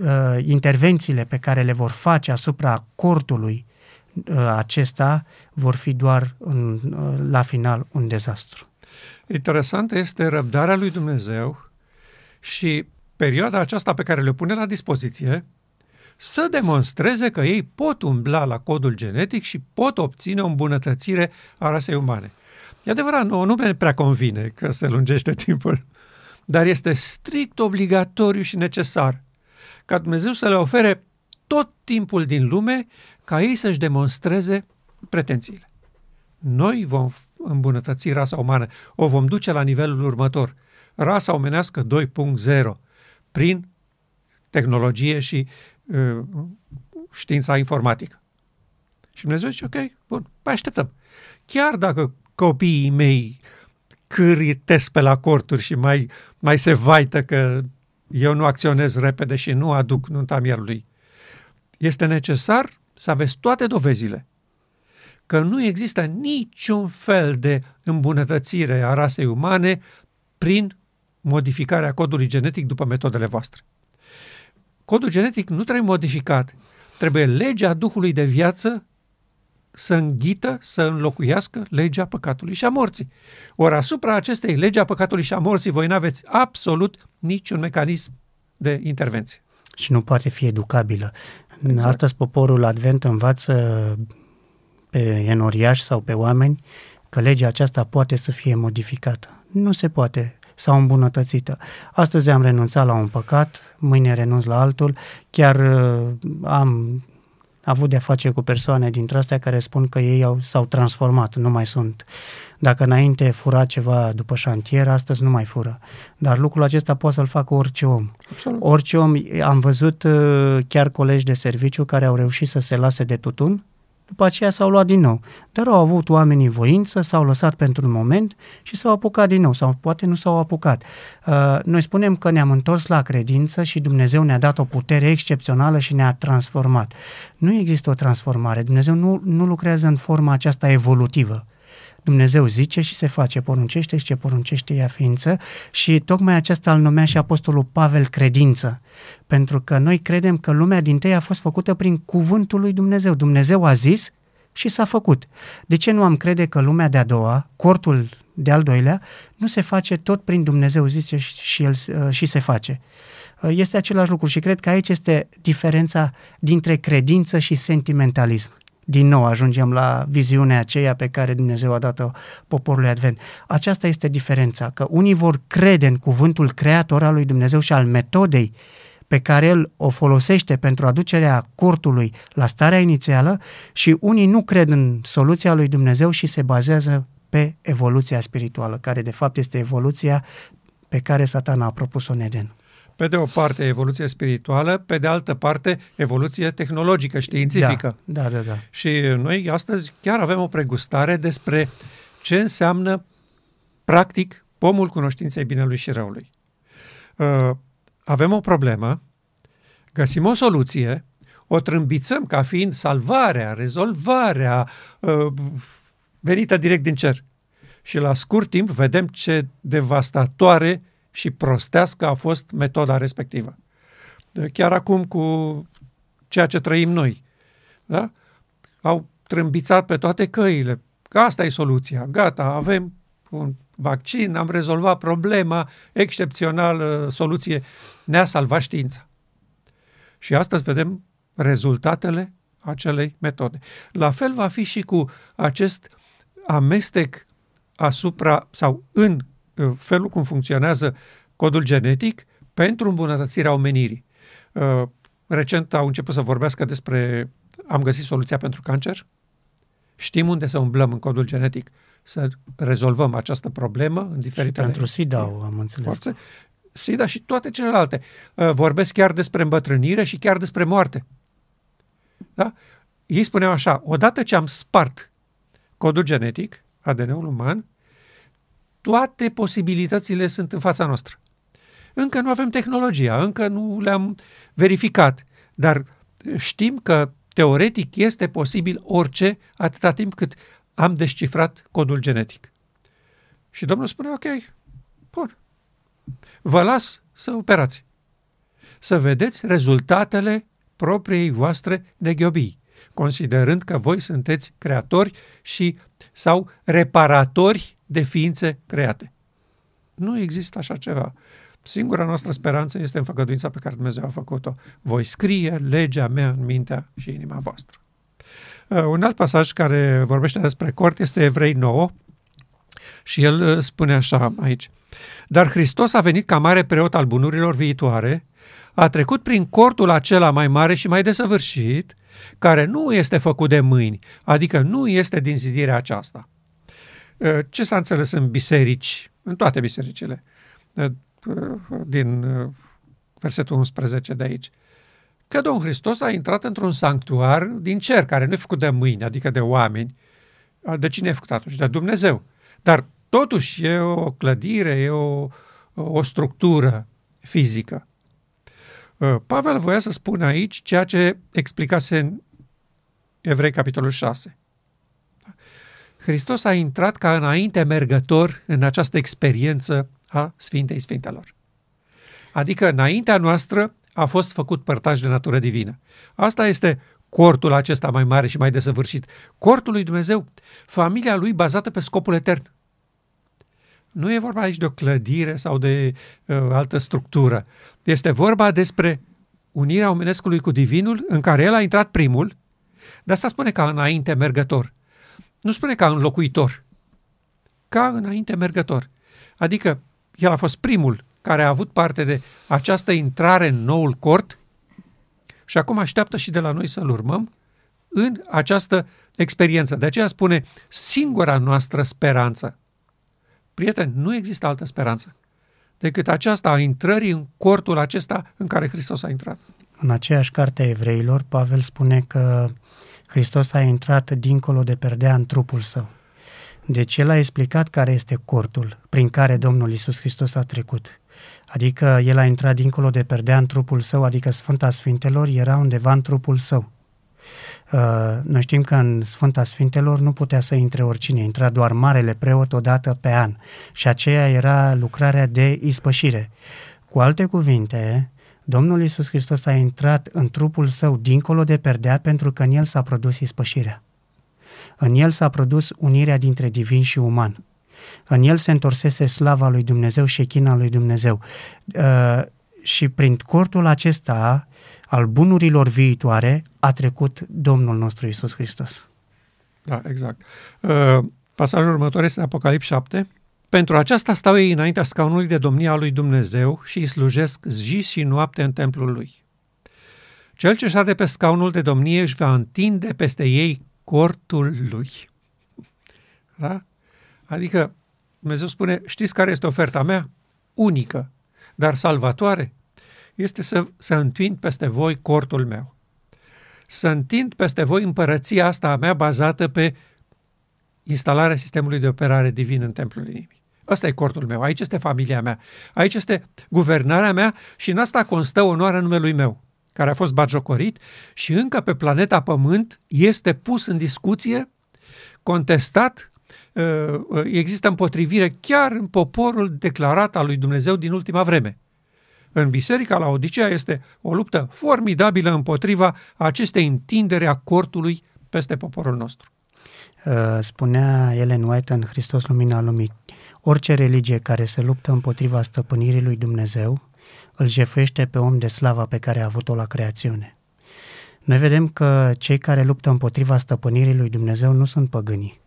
uh, intervențiile pe care le vor face asupra cortului uh, acesta vor fi doar în, uh, la final un dezastru. Interesant este răbdarea lui Dumnezeu și perioada aceasta pe care le pune la dispoziție să demonstreze că ei pot umbla la codul genetic și pot obține o îmbunătățire a rasei umane. E adevărat, nu, nu ne prea convine că se lungește timpul, dar este strict obligatoriu și necesar ca Dumnezeu să le ofere tot timpul din lume ca ei să-și demonstreze pretențiile. Noi vom îmbunătăți rasa umană, o vom duce la nivelul următor. Rasa omenească 2.0 prin tehnologie și uh, știința informatică. Și Dumnezeu zice, ok, bun, păi așteptăm. Chiar dacă copiii mei câritesc pe la corturi și mai, mai se vaită că eu nu acționez repede și nu aduc nunta mierului. Este necesar să aveți toate dovezile că nu există niciun fel de îmbunătățire a rasei umane prin modificarea codului genetic după metodele voastre. Codul genetic nu trebuie modificat, trebuie legea Duhului de viață să înghită, să înlocuiască legea păcatului și a morții. Ori asupra acestei legi a păcatului și a morții voi nu aveți absolut niciun mecanism de intervenție. Și nu poate fi educabilă. Exact. Astăzi poporul Advent învață pe enoriași sau pe oameni că legea aceasta poate să fie modificată. Nu se poate sau îmbunătățită. Astăzi am renunțat la un păcat, mâine renunț la altul, chiar uh, am avut de-a face cu persoane dintre astea care spun că ei au, s-au transformat, nu mai sunt. Dacă înainte fura ceva după șantier, astăzi nu mai fură. Dar lucrul acesta poate să-l facă orice om. Absolut. Orice om, am văzut uh, chiar colegi de serviciu care au reușit să se lase de tutun după aceea s-au luat din nou. Dar au avut oamenii voință, s-au lăsat pentru un moment și s-au apucat din nou, sau poate nu s-au apucat. Uh, noi spunem că ne-am întors la credință și Dumnezeu ne-a dat o putere excepțională și ne-a transformat. Nu există o transformare. Dumnezeu nu, nu lucrează în forma aceasta evolutivă. Dumnezeu zice și se face, poruncește și ce poruncește ea ființă și tocmai aceasta îl numea și Apostolul Pavel credință, pentru că noi credem că lumea din tăi a fost făcută prin cuvântul lui Dumnezeu. Dumnezeu a zis și s-a făcut. De ce nu am crede că lumea de-a doua, cortul de al doilea, nu se face tot prin Dumnezeu zice și, el, și se face? Este același lucru și cred că aici este diferența dintre credință și sentimentalism din nou ajungem la viziunea aceea pe care Dumnezeu a dat-o poporului Advent. Aceasta este diferența, că unii vor crede în cuvântul creator al lui Dumnezeu și al metodei pe care el o folosește pentru aducerea cortului la starea inițială și unii nu cred în soluția lui Dumnezeu și se bazează pe evoluția spirituală, care de fapt este evoluția pe care satana a propus-o în Eden. Pe de o parte evoluție spirituală, pe de altă parte evoluție tehnologică, științifică. Da, da, da. da. Și noi astăzi chiar avem o pregustare despre ce înseamnă practic pomul cunoștinței binelui și răului. Uh, avem o problemă, găsim o soluție, o trâmbițăm ca fiind salvarea, rezolvarea uh, venită direct din cer. Și la scurt timp vedem ce devastatoare și prostească a fost metoda respectivă. Chiar acum cu ceea ce trăim noi. Da? Au trâmbițat pe toate căile. Că asta e soluția. Gata, avem un vaccin, am rezolvat problema, excepțională soluție, ne-a salvat știința. Și astăzi vedem rezultatele acelei metode. La fel va fi și cu acest amestec asupra sau în uh, felul cum funcționează codul genetic pentru îmbunătățirea omenirii. Uh, recent au început să vorbească despre am găsit soluția pentru cancer, știm unde să umblăm în codul genetic să rezolvăm această problemă în diferite... pentru SIDA am înțeles. Forțe. SIDA și toate celelalte. Uh, vorbesc chiar despre îmbătrânire și chiar despre moarte. Da? Ei spuneau așa, odată ce am spart codul genetic, ADN-ul uman, toate posibilitățile sunt în fața noastră. Încă nu avem tehnologia, încă nu le-am verificat, dar știm că teoretic este posibil orice atâta timp cât am descifrat codul genetic. Și Domnul spune, ok, bun, vă las să operați, să vedeți rezultatele propriei voastre neghiobii, considerând că voi sunteți creatori și sau reparatori de ființe create. Nu există așa ceva. Singura noastră speranță este în făgăduința pe care Dumnezeu a făcut-o. Voi scrie legea mea în mintea și inima voastră. Uh, un alt pasaj care vorbește despre cort este Evrei 9 și el uh, spune așa aici. Dar Hristos a venit ca mare preot al bunurilor viitoare, a trecut prin cortul acela mai mare și mai desăvârșit, care nu este făcut de mâini, adică nu este din zidirea aceasta. Uh, ce s-a înțeles în biserici, în toate bisericile, din versetul 11 de aici? că Domnul Hristos a intrat într-un sanctuar din cer, care nu e făcut de mâini, adică de oameni. De cine e făcut atunci? De Dumnezeu. Dar totuși e o clădire, e o, o structură fizică. Ă, Pavel voia să spună aici ceea ce explicase în Evrei, capitolul 6. Hristos a intrat ca înainte mergător în această experiență a Sfintei Sfintelor. Adică înaintea noastră a fost făcut părtaș de natură divină. Asta este cortul acesta mai mare și mai desăvârșit. Cortul lui Dumnezeu, familia lui bazată pe scopul etern. Nu e vorba aici de o clădire sau de uh, altă structură. Este vorba despre unirea omenescului cu divinul în care el a intrat primul, de asta spune ca înainte mergător. Nu spune ca înlocuitor, ca înainte mergător. Adică el a fost primul care a avut parte de această intrare în noul cort și acum așteaptă și de la noi să-l urmăm în această experiență. De aceea spune singura noastră speranță. Prieteni, nu există altă speranță decât aceasta a intrării în cortul acesta în care Hristos a intrat. În aceeași carte a evreilor, Pavel spune că Hristos a intrat dincolo de perdea în trupul său. Deci el a explicat care este cortul prin care Domnul Isus Hristos a trecut. Adică el a intrat dincolo de perdea în trupul său, adică Sfânta Sfintelor era undeva în trupul său. Uh, noi știm că în Sfânta Sfintelor nu putea să intre oricine, intra doar marele preot o dată pe an și aceea era lucrarea de ispășire. Cu alte cuvinte, Domnul Isus Hristos a intrat în trupul său dincolo de perdea pentru că în el s-a produs ispășirea. În el s-a produs unirea dintre divin și uman. În el se întorsese slava lui Dumnezeu și china lui Dumnezeu. Uh, și prin cortul acesta al bunurilor viitoare a trecut Domnul nostru Isus Hristos. Da, exact. Uh, pasajul următor este Apocalips 7. Pentru aceasta stau ei înaintea scaunului de domnia lui Dumnezeu și îi slujesc zi și noapte în templul lui. Cel ce șade pe scaunul de domnie își va întinde peste ei cortul lui. Da? Adică Dumnezeu spune, știți care este oferta mea? Unică, dar salvatoare. este să, să întind peste voi cortul meu. Să întind peste voi împărăția asta a mea bazată pe instalarea sistemului de operare divin în templul inimii. Ăsta e cortul meu, aici este familia mea, aici este guvernarea mea și în asta constă onoarea numelui meu, care a fost bagiocorit și încă pe planeta Pământ este pus în discuție, contestat, uh, uh, există împotrivire chiar în poporul declarat al lui Dumnezeu din ultima vreme. În biserica la Odisea este o luptă formidabilă împotriva acestei întindere a cortului peste poporul nostru. Uh, spunea Ellen White în Hristos Lumina Lumii, orice religie care se luptă împotriva stăpânirii lui Dumnezeu îl jefește pe om de slava pe care a avut-o la creațiune. Noi vedem că cei care luptă împotriva stăpânirii lui Dumnezeu nu sunt păgânii.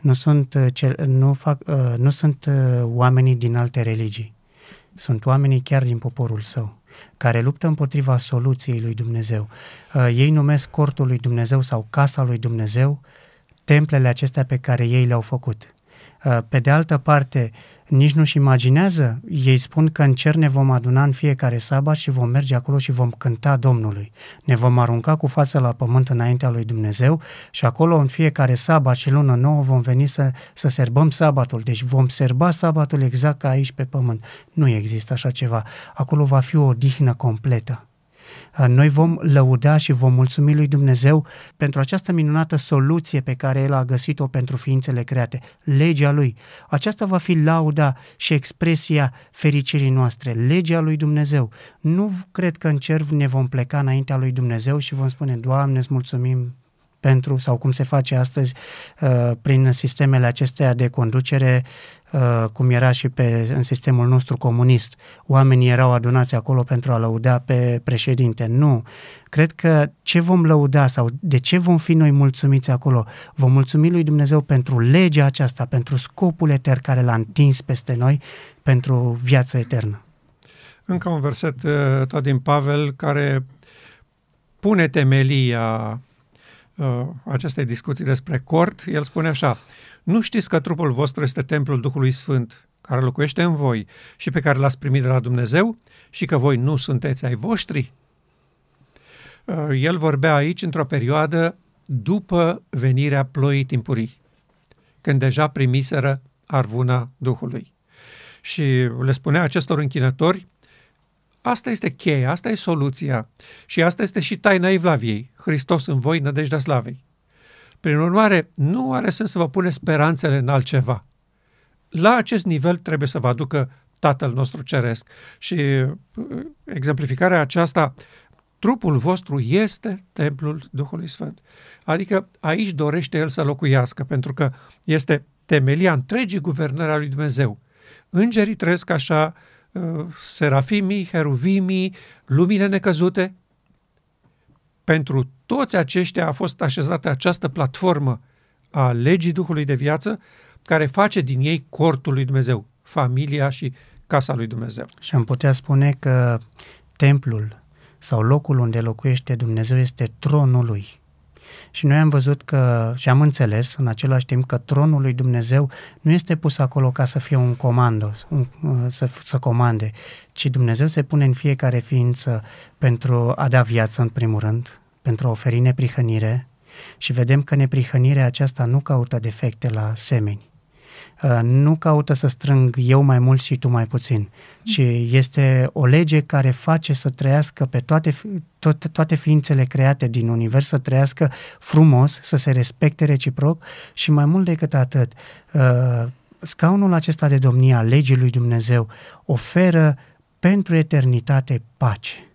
Nu sunt, uh, nu, fac, uh, nu sunt oamenii din alte religii. Sunt oamenii chiar din poporul său care luptă împotriva soluției lui Dumnezeu. Ei numesc cortul lui Dumnezeu sau casa lui Dumnezeu templele acestea pe care ei le-au făcut. Uh, pe de altă parte, nici nu-și imaginează, ei spun că în cer ne vom aduna în fiecare sabat și vom merge acolo și vom cânta Domnului. Ne vom arunca cu fața la pământ înaintea lui Dumnezeu și acolo în fiecare sabat și lună nouă vom veni să, să serbăm sabatul. Deci vom serba sabatul exact ca aici pe pământ. Nu există așa ceva. Acolo va fi o odihnă completă. Noi vom lăuda și vom mulțumi lui Dumnezeu pentru această minunată soluție pe care El a găsit-o pentru ființele create, legea Lui. Aceasta va fi lauda și expresia fericirii noastre, legea lui Dumnezeu. Nu cred că în cer ne vom pleca înaintea lui Dumnezeu și vom spune, Doamne, îți mulțumim pentru, sau cum se face astăzi uh, prin sistemele acestea de conducere, uh, cum era și pe, în sistemul nostru comunist. Oamenii erau adunați acolo pentru a lăuda pe președinte. Nu. Cred că ce vom lăuda sau de ce vom fi noi mulțumiți acolo? Vom mulțumi lui Dumnezeu pentru legea aceasta, pentru scopul etern care l-a întins peste noi, pentru viața eternă. Încă un verset uh, tot din Pavel care pune temelia uh, acestei discuții despre cort, el spune așa, nu știți că trupul vostru este templul Duhului Sfânt, care locuiește în voi și pe care l-ați primit de la Dumnezeu și că voi nu sunteți ai voștri? Uh, el vorbea aici într-o perioadă după venirea ploii timpurii, când deja primiseră arvuna Duhului. Și le spunea acestor închinători, Asta este cheia, asta e soluția și asta este și taina Evlaviei, Hristos în voi, nădejdea slavei. Prin urmare, nu are sens să vă puneți speranțele în altceva. La acest nivel trebuie să vă aducă Tatăl nostru Ceresc. Și uh, exemplificarea aceasta, trupul vostru este templul Duhului Sfânt. Adică aici dorește El să locuiască, pentru că este temelia întregii guvernări a lui Dumnezeu. Îngerii trăiesc așa, Uh, serafimii, heruvimii, lumile necăzute. Pentru toți aceștia a fost așezată această platformă a legii Duhului de viață, care face din ei cortul lui Dumnezeu, familia și casa lui Dumnezeu. Și am putea spune că templul sau locul unde locuiește Dumnezeu este tronul lui. Și noi am văzut că și am înțeles în același timp că tronul lui Dumnezeu nu este pus acolo ca să fie un comando, un, uh, să, să comande, ci Dumnezeu se pune în fiecare ființă pentru a da viață în primul rând, pentru a oferi neprihănire. Și vedem că neprihănirea aceasta nu caută defecte la semeni, Uh, nu caută să strâng eu mai mult și tu mai puțin, ci este o lege care face să trăiască pe toate, toate, toate ființele create din univers, să trăiască frumos, să se respecte reciproc și mai mult decât atât, uh, scaunul acesta de domnia legii lui Dumnezeu oferă pentru eternitate pace,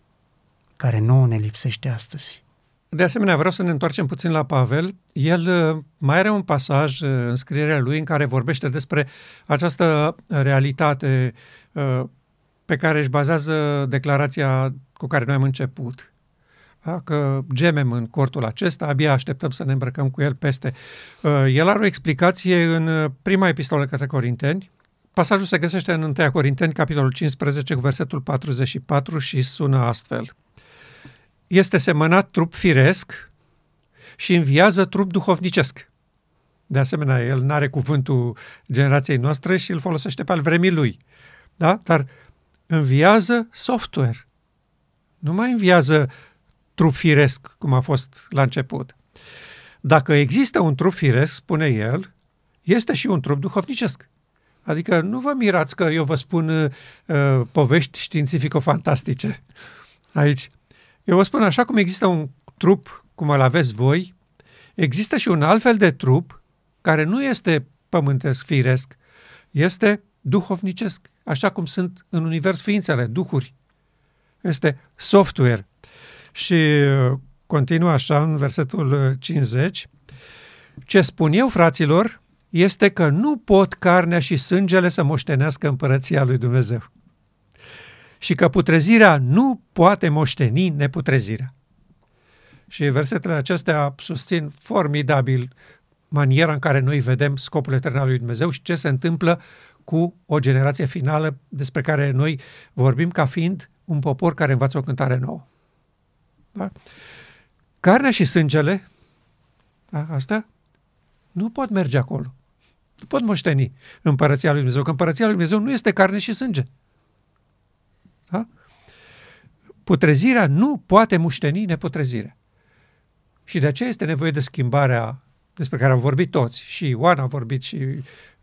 care nouă ne lipsește astăzi. De asemenea, vreau să ne întoarcem puțin la Pavel. El uh, mai are un pasaj uh, în scrierea lui în care vorbește despre această realitate uh, pe care își bazează declarația cu care noi am început. Da? Că gemem în cortul acesta, abia așteptăm să ne îmbrăcăm cu el peste. El are o explicație în prima epistolă către Corinteni. Pasajul se găsește în 1 Corinteni, capitolul 15, cu versetul 44 și sună astfel este semănat trup firesc și înviază trup duhovnicesc. De asemenea, el nu are cuvântul generației noastre și îl folosește pe al vremii lui. Da? Dar înviază software, Nu mai înviază trup firesc, cum a fost la început. Dacă există un trup firesc, spune el, este și un trup duhovnicesc. Adică nu vă mirați că eu vă spun uh, povești științifico-fantastice aici. Eu vă spun așa cum există un trup cum îl aveți voi, există și un alt fel de trup care nu este pământesc, firesc, este duhovnicesc, așa cum sunt în univers ființele, duhuri. Este software. Și uh, continuă așa în versetul 50. Uh, Ce spun eu, fraților, este că nu pot carnea și sângele să moștenească împărăția lui Dumnezeu. Și că putrezirea nu poate moșteni neputrezirea. Și versetele acestea susțin formidabil maniera în care noi vedem scopul etern al lui Dumnezeu și ce se întâmplă cu o generație finală despre care noi vorbim ca fiind un popor care învață o cântare nouă. Da? Carnea și sângele, da, asta, nu pot merge acolo. Nu pot moșteni împărăția lui Dumnezeu, că împărăția lui Dumnezeu nu este carne și sânge. Da? Putrezirea nu poate moșteni neputrezirea. Și de aceea este nevoie de schimbarea despre care au vorbit toți. Și Ioan a vorbit, și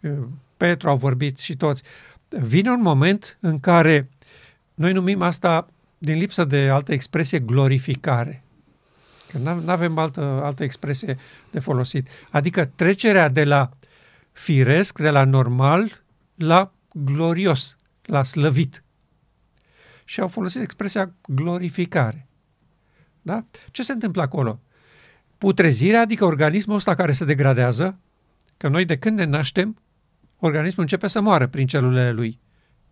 uh, Petru a vorbit, și toți. Vine un moment în care noi numim asta, din lipsă de altă expresie, glorificare. Că nu avem altă, altă expresie de folosit. Adică trecerea de la firesc, de la normal, la glorios, la slăvit. Și au folosit expresia glorificare. Da? Ce se întâmplă acolo? Putrezirea, adică organismul ăsta care se degradează, că noi de când ne naștem, organismul începe să moară prin celulele lui.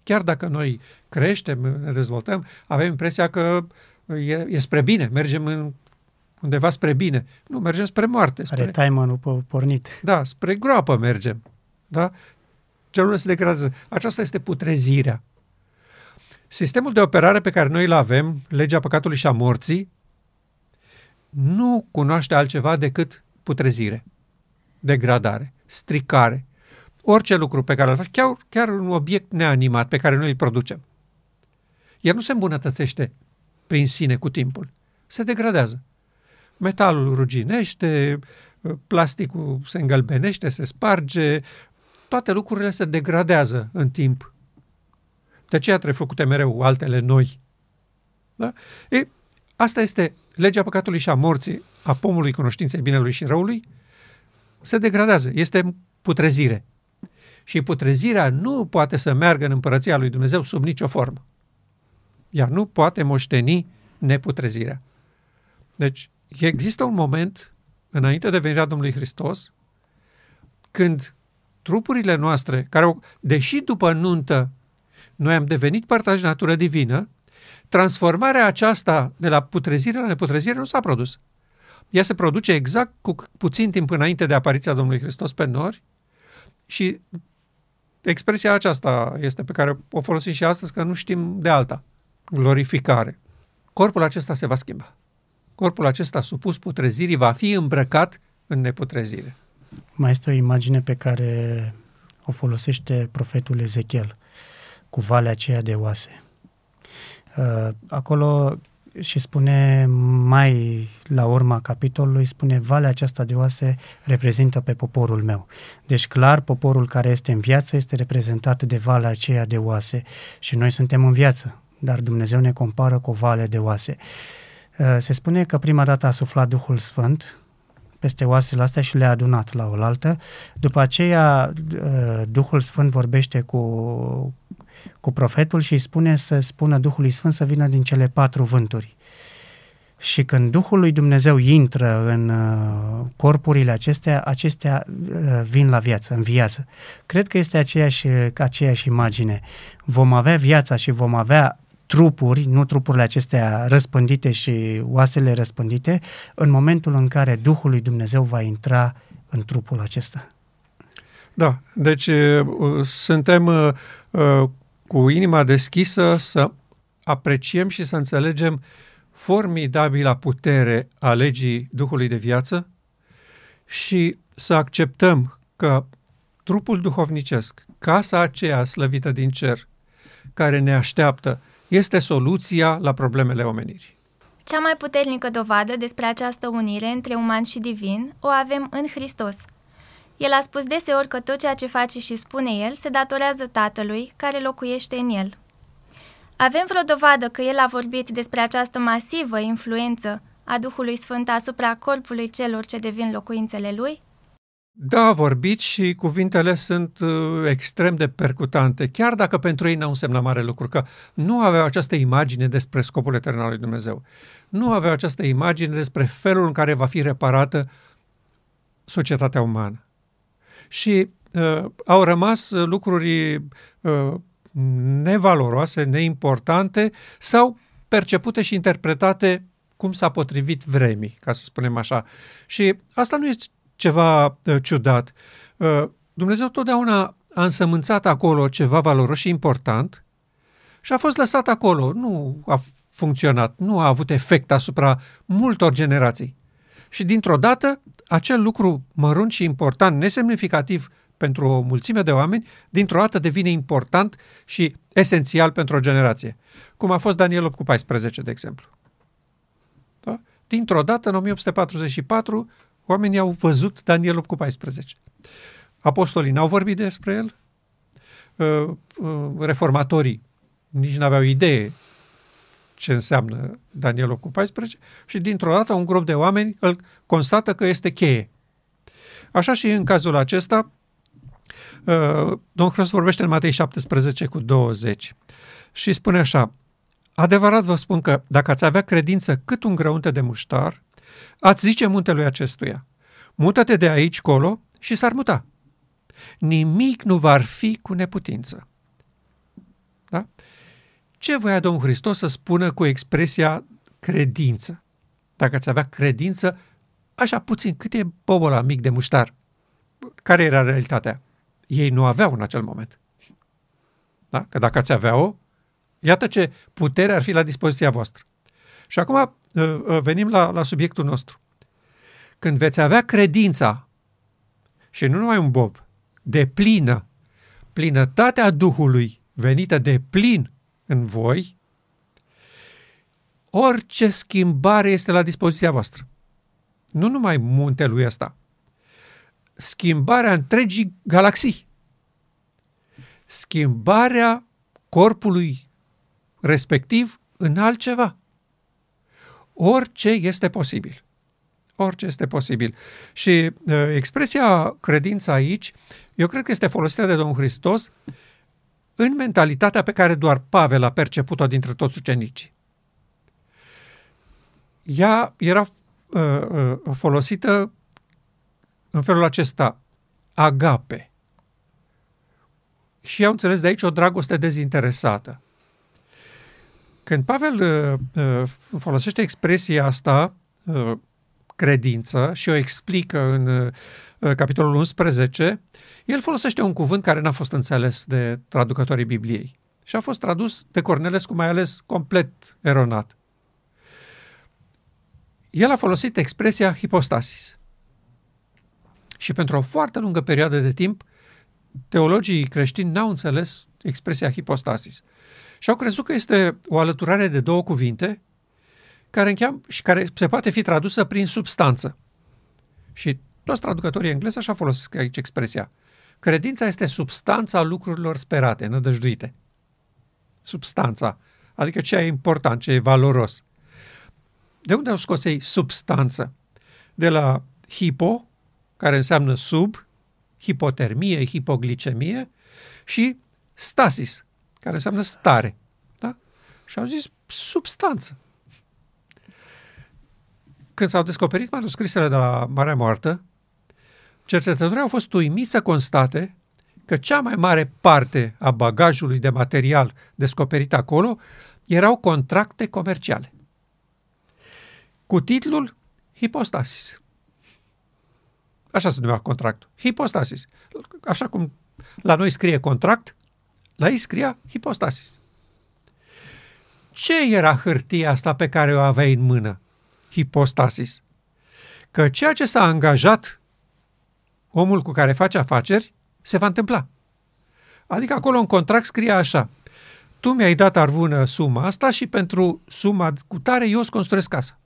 Chiar dacă noi creștem, ne dezvoltăm, avem impresia că e, e spre bine, mergem în, undeva spre bine. Nu, mergem spre moarte. Spre, Are timer pornit. Da, spre groapă mergem. Da? Celulele se degradează. Aceasta este putrezirea. Sistemul de operare pe care noi îl avem, legea păcatului și a morții, nu cunoaște altceva decât putrezire, degradare, stricare. Orice lucru pe care îl faci, chiar, chiar un obiect neanimat pe care noi îl producem, el nu se îmbunătățește prin sine cu timpul. Se degradează. Metalul ruginește, plasticul se îngălbenește, se sparge, toate lucrurile se degradează în timp. De aceea trebuie făcute mereu altele noi. Da? E, asta este legea păcatului și a morții, a pomului cunoștinței binelui și răului, se degradează. Este putrezire. Și putrezirea nu poate să meargă în împărăția lui Dumnezeu sub nicio formă. Ea nu poate moșteni neputrezirea. Deci, există un moment, înainte de venirea Domnului Hristos, când trupurile noastre, care, deși după nuntă, noi am devenit părtași de natură divină, transformarea aceasta de la putrezire la neputrezire nu s-a produs. Ea se produce exact cu puțin timp înainte de apariția Domnului Hristos pe nori și expresia aceasta este pe care o folosim și astăzi, că nu știm de alta. Glorificare. Corpul acesta se va schimba. Corpul acesta supus putrezirii va fi îmbrăcat în neputrezire. Mai este o imagine pe care o folosește profetul Ezechiel cu valea aceea de oase. Uh, acolo și spune mai la urma capitolului, spune valea aceasta de oase reprezintă pe poporul meu. Deci clar, poporul care este în viață este reprezentat de valea aceea de oase și noi suntem în viață, dar Dumnezeu ne compară cu o vale de oase. Uh, se spune că prima dată a suflat Duhul Sfânt peste oasele astea și le-a adunat la oaltă. După aceea, uh, Duhul Sfânt vorbește cu, cu profetul și îi spune să spună Duhului Sfânt să vină din cele patru vânturi. Și când Duhul lui Dumnezeu intră în uh, corpurile acestea, acestea uh, vin la viață, în viață. Cred că este aceeași, aceeași imagine. Vom avea viața și vom avea trupuri, nu trupurile acestea răspândite și oasele răspândite, în momentul în care Duhul lui Dumnezeu va intra în trupul acesta. Da, deci uh, suntem uh, cu inima deschisă să apreciem și să înțelegem formidabila putere a legii Duhului de viață și să acceptăm că trupul duhovnicesc, casa aceea slăvită din cer, care ne așteaptă, este soluția la problemele omenirii. Cea mai puternică dovadă despre această unire între uman și divin o avem în Hristos. El a spus deseori că tot ceea ce face și spune El se datorează Tatălui care locuiește în El. Avem vreo dovadă că El a vorbit despre această masivă influență a Duhului Sfânt asupra corpului celor ce devin locuințele Lui? Da, a vorbit și cuvintele sunt uh, extrem de percutante, chiar dacă pentru ei n-au însemnat mare lucru, că nu aveau această imagine despre scopul etern al lui Dumnezeu. Nu aveau această imagine despre felul în care va fi reparată societatea umană. Și uh, au rămas lucruri uh, nevaloroase, neimportante sau percepute și interpretate cum s-a potrivit vremii, ca să spunem așa. Și asta nu este ceva uh, ciudat. Uh, Dumnezeu totdeauna a însămânțat acolo ceva valoros și important și a fost lăsat acolo. Nu a funcționat, nu a avut efect asupra multor generații. Și dintr-o dată, acel lucru mărunt și important, nesemnificativ pentru o mulțime de oameni, dintr-o dată devine important și esențial pentru o generație. Cum a fost Daniel 8 cu 14, de exemplu. Da? Dintr-o dată, în 1844, oamenii au văzut Daniel 8 cu 14. Apostolii n-au vorbit despre el, uh, uh, reformatorii nici n-aveau idee ce înseamnă Daniel 8 cu 14 și dintr-o dată un grup de oameni îl constată că este cheie. Așa și în cazul acesta, uh, Domnul Hristos vorbește în Matei 17 cu 20 și spune așa, Adevărat vă spun că dacă ați avea credință cât un grăunte de muștar, ați zice muntelui acestuia, mută-te de aici colo și s-ar muta. Nimic nu va fi cu neputință. Da? Ce voia Domnul Hristos să spună cu expresia credință? Dacă ați avea credință, așa puțin, cât e bobola mic de muștar? Care era realitatea? Ei nu aveau în acel moment. Da? Că dacă ați avea-o, Iată ce putere ar fi la dispoziția voastră. Și acum uh, uh, venim la, la subiectul nostru. Când veți avea credința, și nu numai un bob, de plină, plinătatea Duhului venită de plin în voi, orice schimbare este la dispoziția voastră. Nu numai muntelui ăsta. Schimbarea întregii galaxii. Schimbarea corpului respectiv în altceva. Orice este posibil. Orice este posibil. Și uh, expresia credință aici, eu cred că este folosită de Domnul Hristos în mentalitatea pe care doar Pavel a perceput-o dintre toți ucenicii. Ea era uh, uh, folosită în felul acesta, agape. Și au înțeles de aici o dragoste dezinteresată. Când Pavel uh, uh, folosește expresia asta, uh, credință, și o explică în uh, capitolul 11, el folosește un cuvânt care n-a fost înțeles de traducătorii Bibliei. Și a fost tradus de Cornelescu mai ales complet eronat. El a folosit expresia hipostasis. Și pentru o foarte lungă perioadă de timp, teologii creștini n-au înțeles expresia hipostasis. Și au crezut că este o alăturare de două cuvinte care încheam, și care se poate fi tradusă prin substanță. Și toți traducătorii englezi așa folosesc aici expresia. Credința este substanța lucrurilor sperate, nădăjduite. Substanța, adică ce e important, ce e valoros. De unde au scos ei substanță? De la hipo, care înseamnă sub, hipotermie, hipoglicemie și stasis, care înseamnă stare. Da? Și au zis substanță. Când s-au descoperit manuscrisele de la Marea Moartă, cercetătorii au fost uimiți să constate că cea mai mare parte a bagajului de material descoperit acolo erau contracte comerciale. Cu titlul Hipostasis. Așa se numea contractul. Hipostasis. Așa cum la noi scrie contract, la ei scria hipostasis. Ce era hârtia asta pe care o aveai în mână? Hipostasis. Că ceea ce s-a angajat omul cu care face afaceri se va întâmpla. Adică acolo în contract scrie așa, tu mi-ai dat arvună suma asta și pentru suma cu tare eu îți construiesc casa.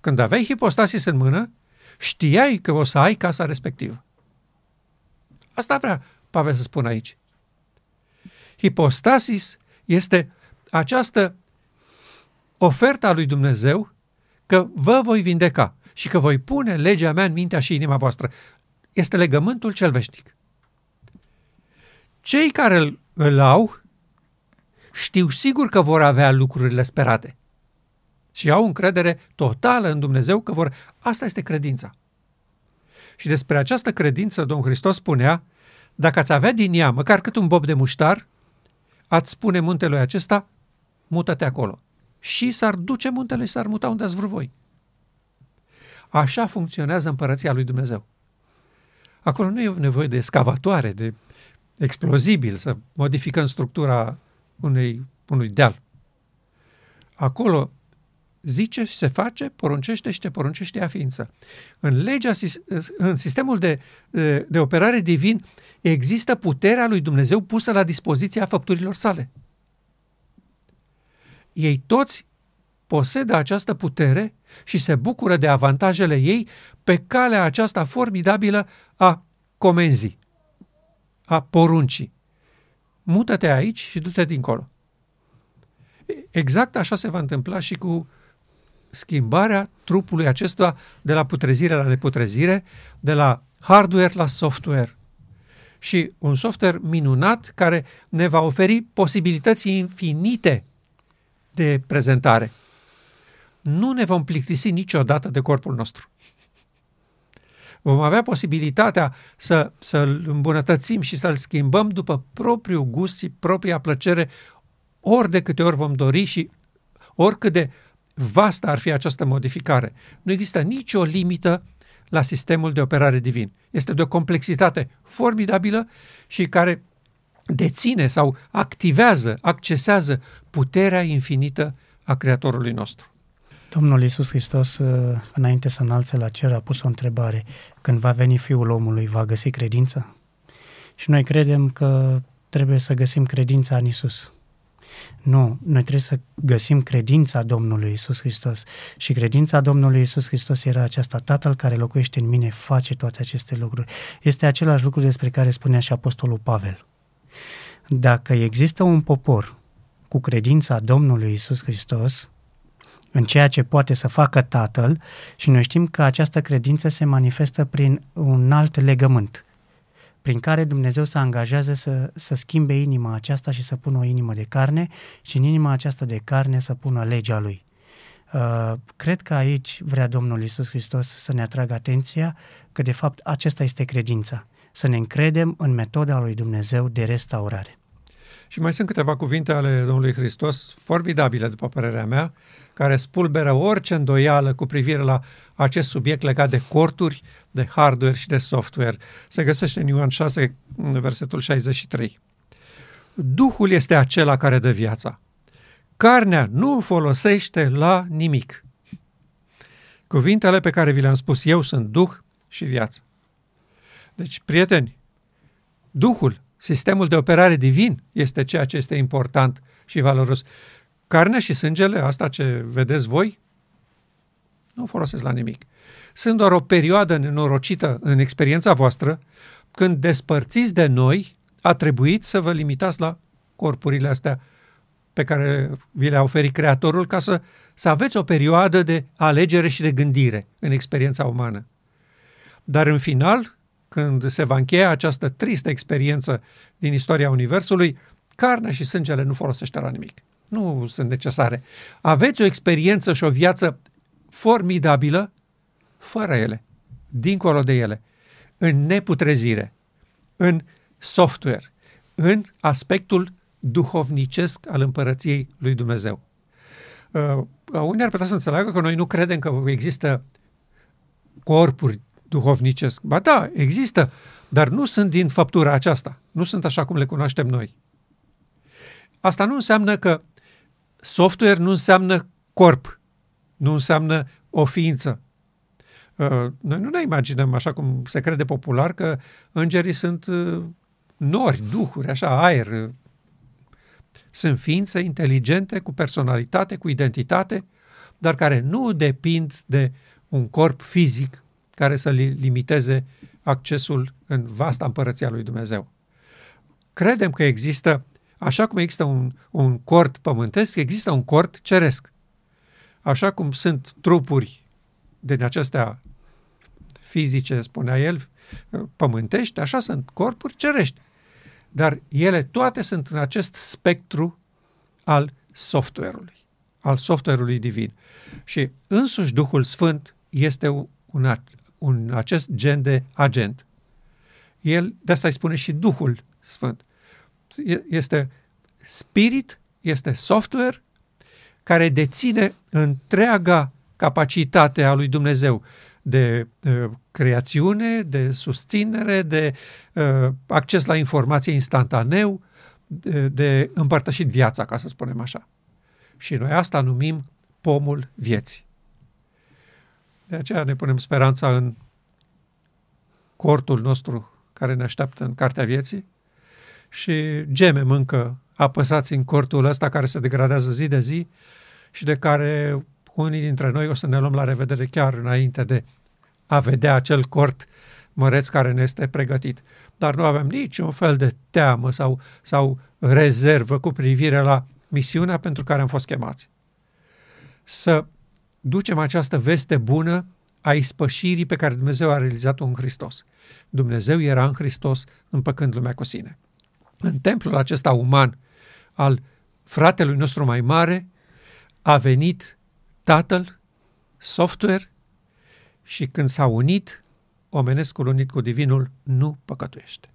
Când aveai hipostasis în mână, știai că o să ai casa respectivă. Asta vrea Pavel să spună aici. Hipostasis este această oferta a lui Dumnezeu că vă voi vindeca și că voi pune legea mea în mintea și inima voastră. Este legământul cel veșnic. Cei care îl, îl au știu sigur că vor avea lucrurile sperate și au încredere totală în Dumnezeu că vor... Asta este credința. Și despre această credință Domnul Hristos spunea, dacă ați avea din ea măcar cât un bob de muștar, ați spune muntelui acesta, mută-te acolo. Și s-ar duce muntele și s-ar muta unde ați vrut voi. Așa funcționează împărăția lui Dumnezeu. Acolo nu e nevoie de escavatoare, de explozibil, să modificăm structura unei, unui deal. Acolo zice și se face, poruncește și te poruncește a ființă. În legea, în sistemul de, de operare divin există puterea lui Dumnezeu pusă la dispoziția făpturilor sale. Ei toți posedă această putere și se bucură de avantajele ei pe calea aceasta formidabilă a comenzii, a poruncii. Mută-te aici și du-te dincolo. Exact așa se va întâmpla și cu schimbarea trupului acesta de la putrezire la neputrezire, de la hardware la software. Și un software minunat care ne va oferi posibilități infinite de prezentare. Nu ne vom plictisi niciodată de corpul nostru. Vom avea posibilitatea să, să-l îmbunătățim și să-l schimbăm după propriul gust și propria plăcere ori de câte ori vom dori și oricât de vastă ar fi această modificare. Nu există nicio limită la sistemul de operare divin. Este de o complexitate formidabilă și care deține sau activează, accesează puterea infinită a Creatorului nostru. Domnul Iisus Hristos, uh, înainte să înalțe la cer, a pus o întrebare. Când va veni Fiul omului, va găsi credință? Și noi credem că trebuie să găsim credința în Iisus. Nu, noi trebuie să găsim credința Domnului Isus Hristos. Și credința Domnului Isus Hristos era aceasta, Tatăl care locuiește în mine face toate aceste lucruri. Este același lucru despre care spunea și Apostolul Pavel. Dacă există un popor cu credința Domnului Isus Hristos, în ceea ce poate să facă Tatăl și noi știm că această credință se manifestă prin un alt legământ, prin care Dumnezeu se angajează să, să schimbe inima aceasta și să pună o inimă de carne și în inima aceasta de carne să pună legea Lui. Uh, cred că aici vrea Domnul Isus Hristos să ne atragă atenția că de fapt acesta este credința, să ne încredem în metoda lui Dumnezeu de restaurare. Și mai sunt câteva cuvinte ale Domnului Hristos, formidabile, după părerea mea, care spulberă orice îndoială cu privire la acest subiect legat de corturi, de hardware și de software. Se găsește în Ioan 6, versetul 63. Duhul este acela care dă viața. Carnea nu folosește la nimic. Cuvintele pe care vi le-am spus eu sunt Duh și viață. Deci, prieteni, Duhul Sistemul de operare divin este ceea ce este important și valoros. Carnea și sângele, asta ce vedeți voi, nu folosesc la nimic. Sunt doar o perioadă nenorocită în experiența voastră când despărțiți de noi a trebuit să vă limitați la corpurile astea pe care vi le-a oferit Creatorul ca să, să aveți o perioadă de alegere și de gândire în experiența umană. Dar în final, când se va încheia această tristă experiență din istoria Universului, carnea și sângele nu folosește la nimic. Nu sunt necesare. Aveți o experiență și o viață formidabilă fără ele, dincolo de ele, în neputrezire, în software, în aspectul duhovnicesc al împărăției lui Dumnezeu. Uh, unii ar putea să înțeleagă că noi nu credem că există corpuri duhovnicesc. Ba da, există, dar nu sunt din făptura aceasta. Nu sunt așa cum le cunoaștem noi. Asta nu înseamnă că software nu înseamnă corp, nu înseamnă o ființă. Uh, noi nu ne imaginăm, așa cum se crede popular, că îngerii sunt uh, nori, duhuri, așa, aer. Sunt ființe inteligente, cu personalitate, cu identitate, dar care nu depind de un corp fizic care să limiteze accesul în vasta împărăția lui Dumnezeu. Credem că există, așa cum există un, un cort pământesc, există un cort ceresc. Așa cum sunt trupuri din acestea fizice, spunea el, pământești, așa sunt corpuri cerești. Dar ele toate sunt în acest spectru al software-ului, al software-ului divin. Și însuși Duhul Sfânt este un, un, acest gen de agent. El, de asta îi spune și Duhul Sfânt. Este spirit, este software care deține întreaga capacitate a lui Dumnezeu de uh, creațiune, de susținere, de uh, acces la informație instantaneu, de, de împărtășit viața, ca să spunem așa. Și noi asta numim pomul vieții. De aceea ne punem speranța în cortul nostru care ne așteaptă în Cartea Vieții și gemem încă apăsați în cortul ăsta care se degradează zi de zi și de care unii dintre noi o să ne luăm la revedere chiar înainte de a vedea acel cort măreț care ne este pregătit. Dar nu avem niciun fel de teamă sau, sau rezervă cu privire la misiunea pentru care am fost chemați. Să ducem această veste bună a ispășirii pe care Dumnezeu a realizat-o în Hristos. Dumnezeu era în Hristos împăcând lumea cu sine. În templul acesta uman al fratelui nostru mai mare a venit Tatăl, software și când s-a unit, omenescul unit cu divinul nu păcătuiește.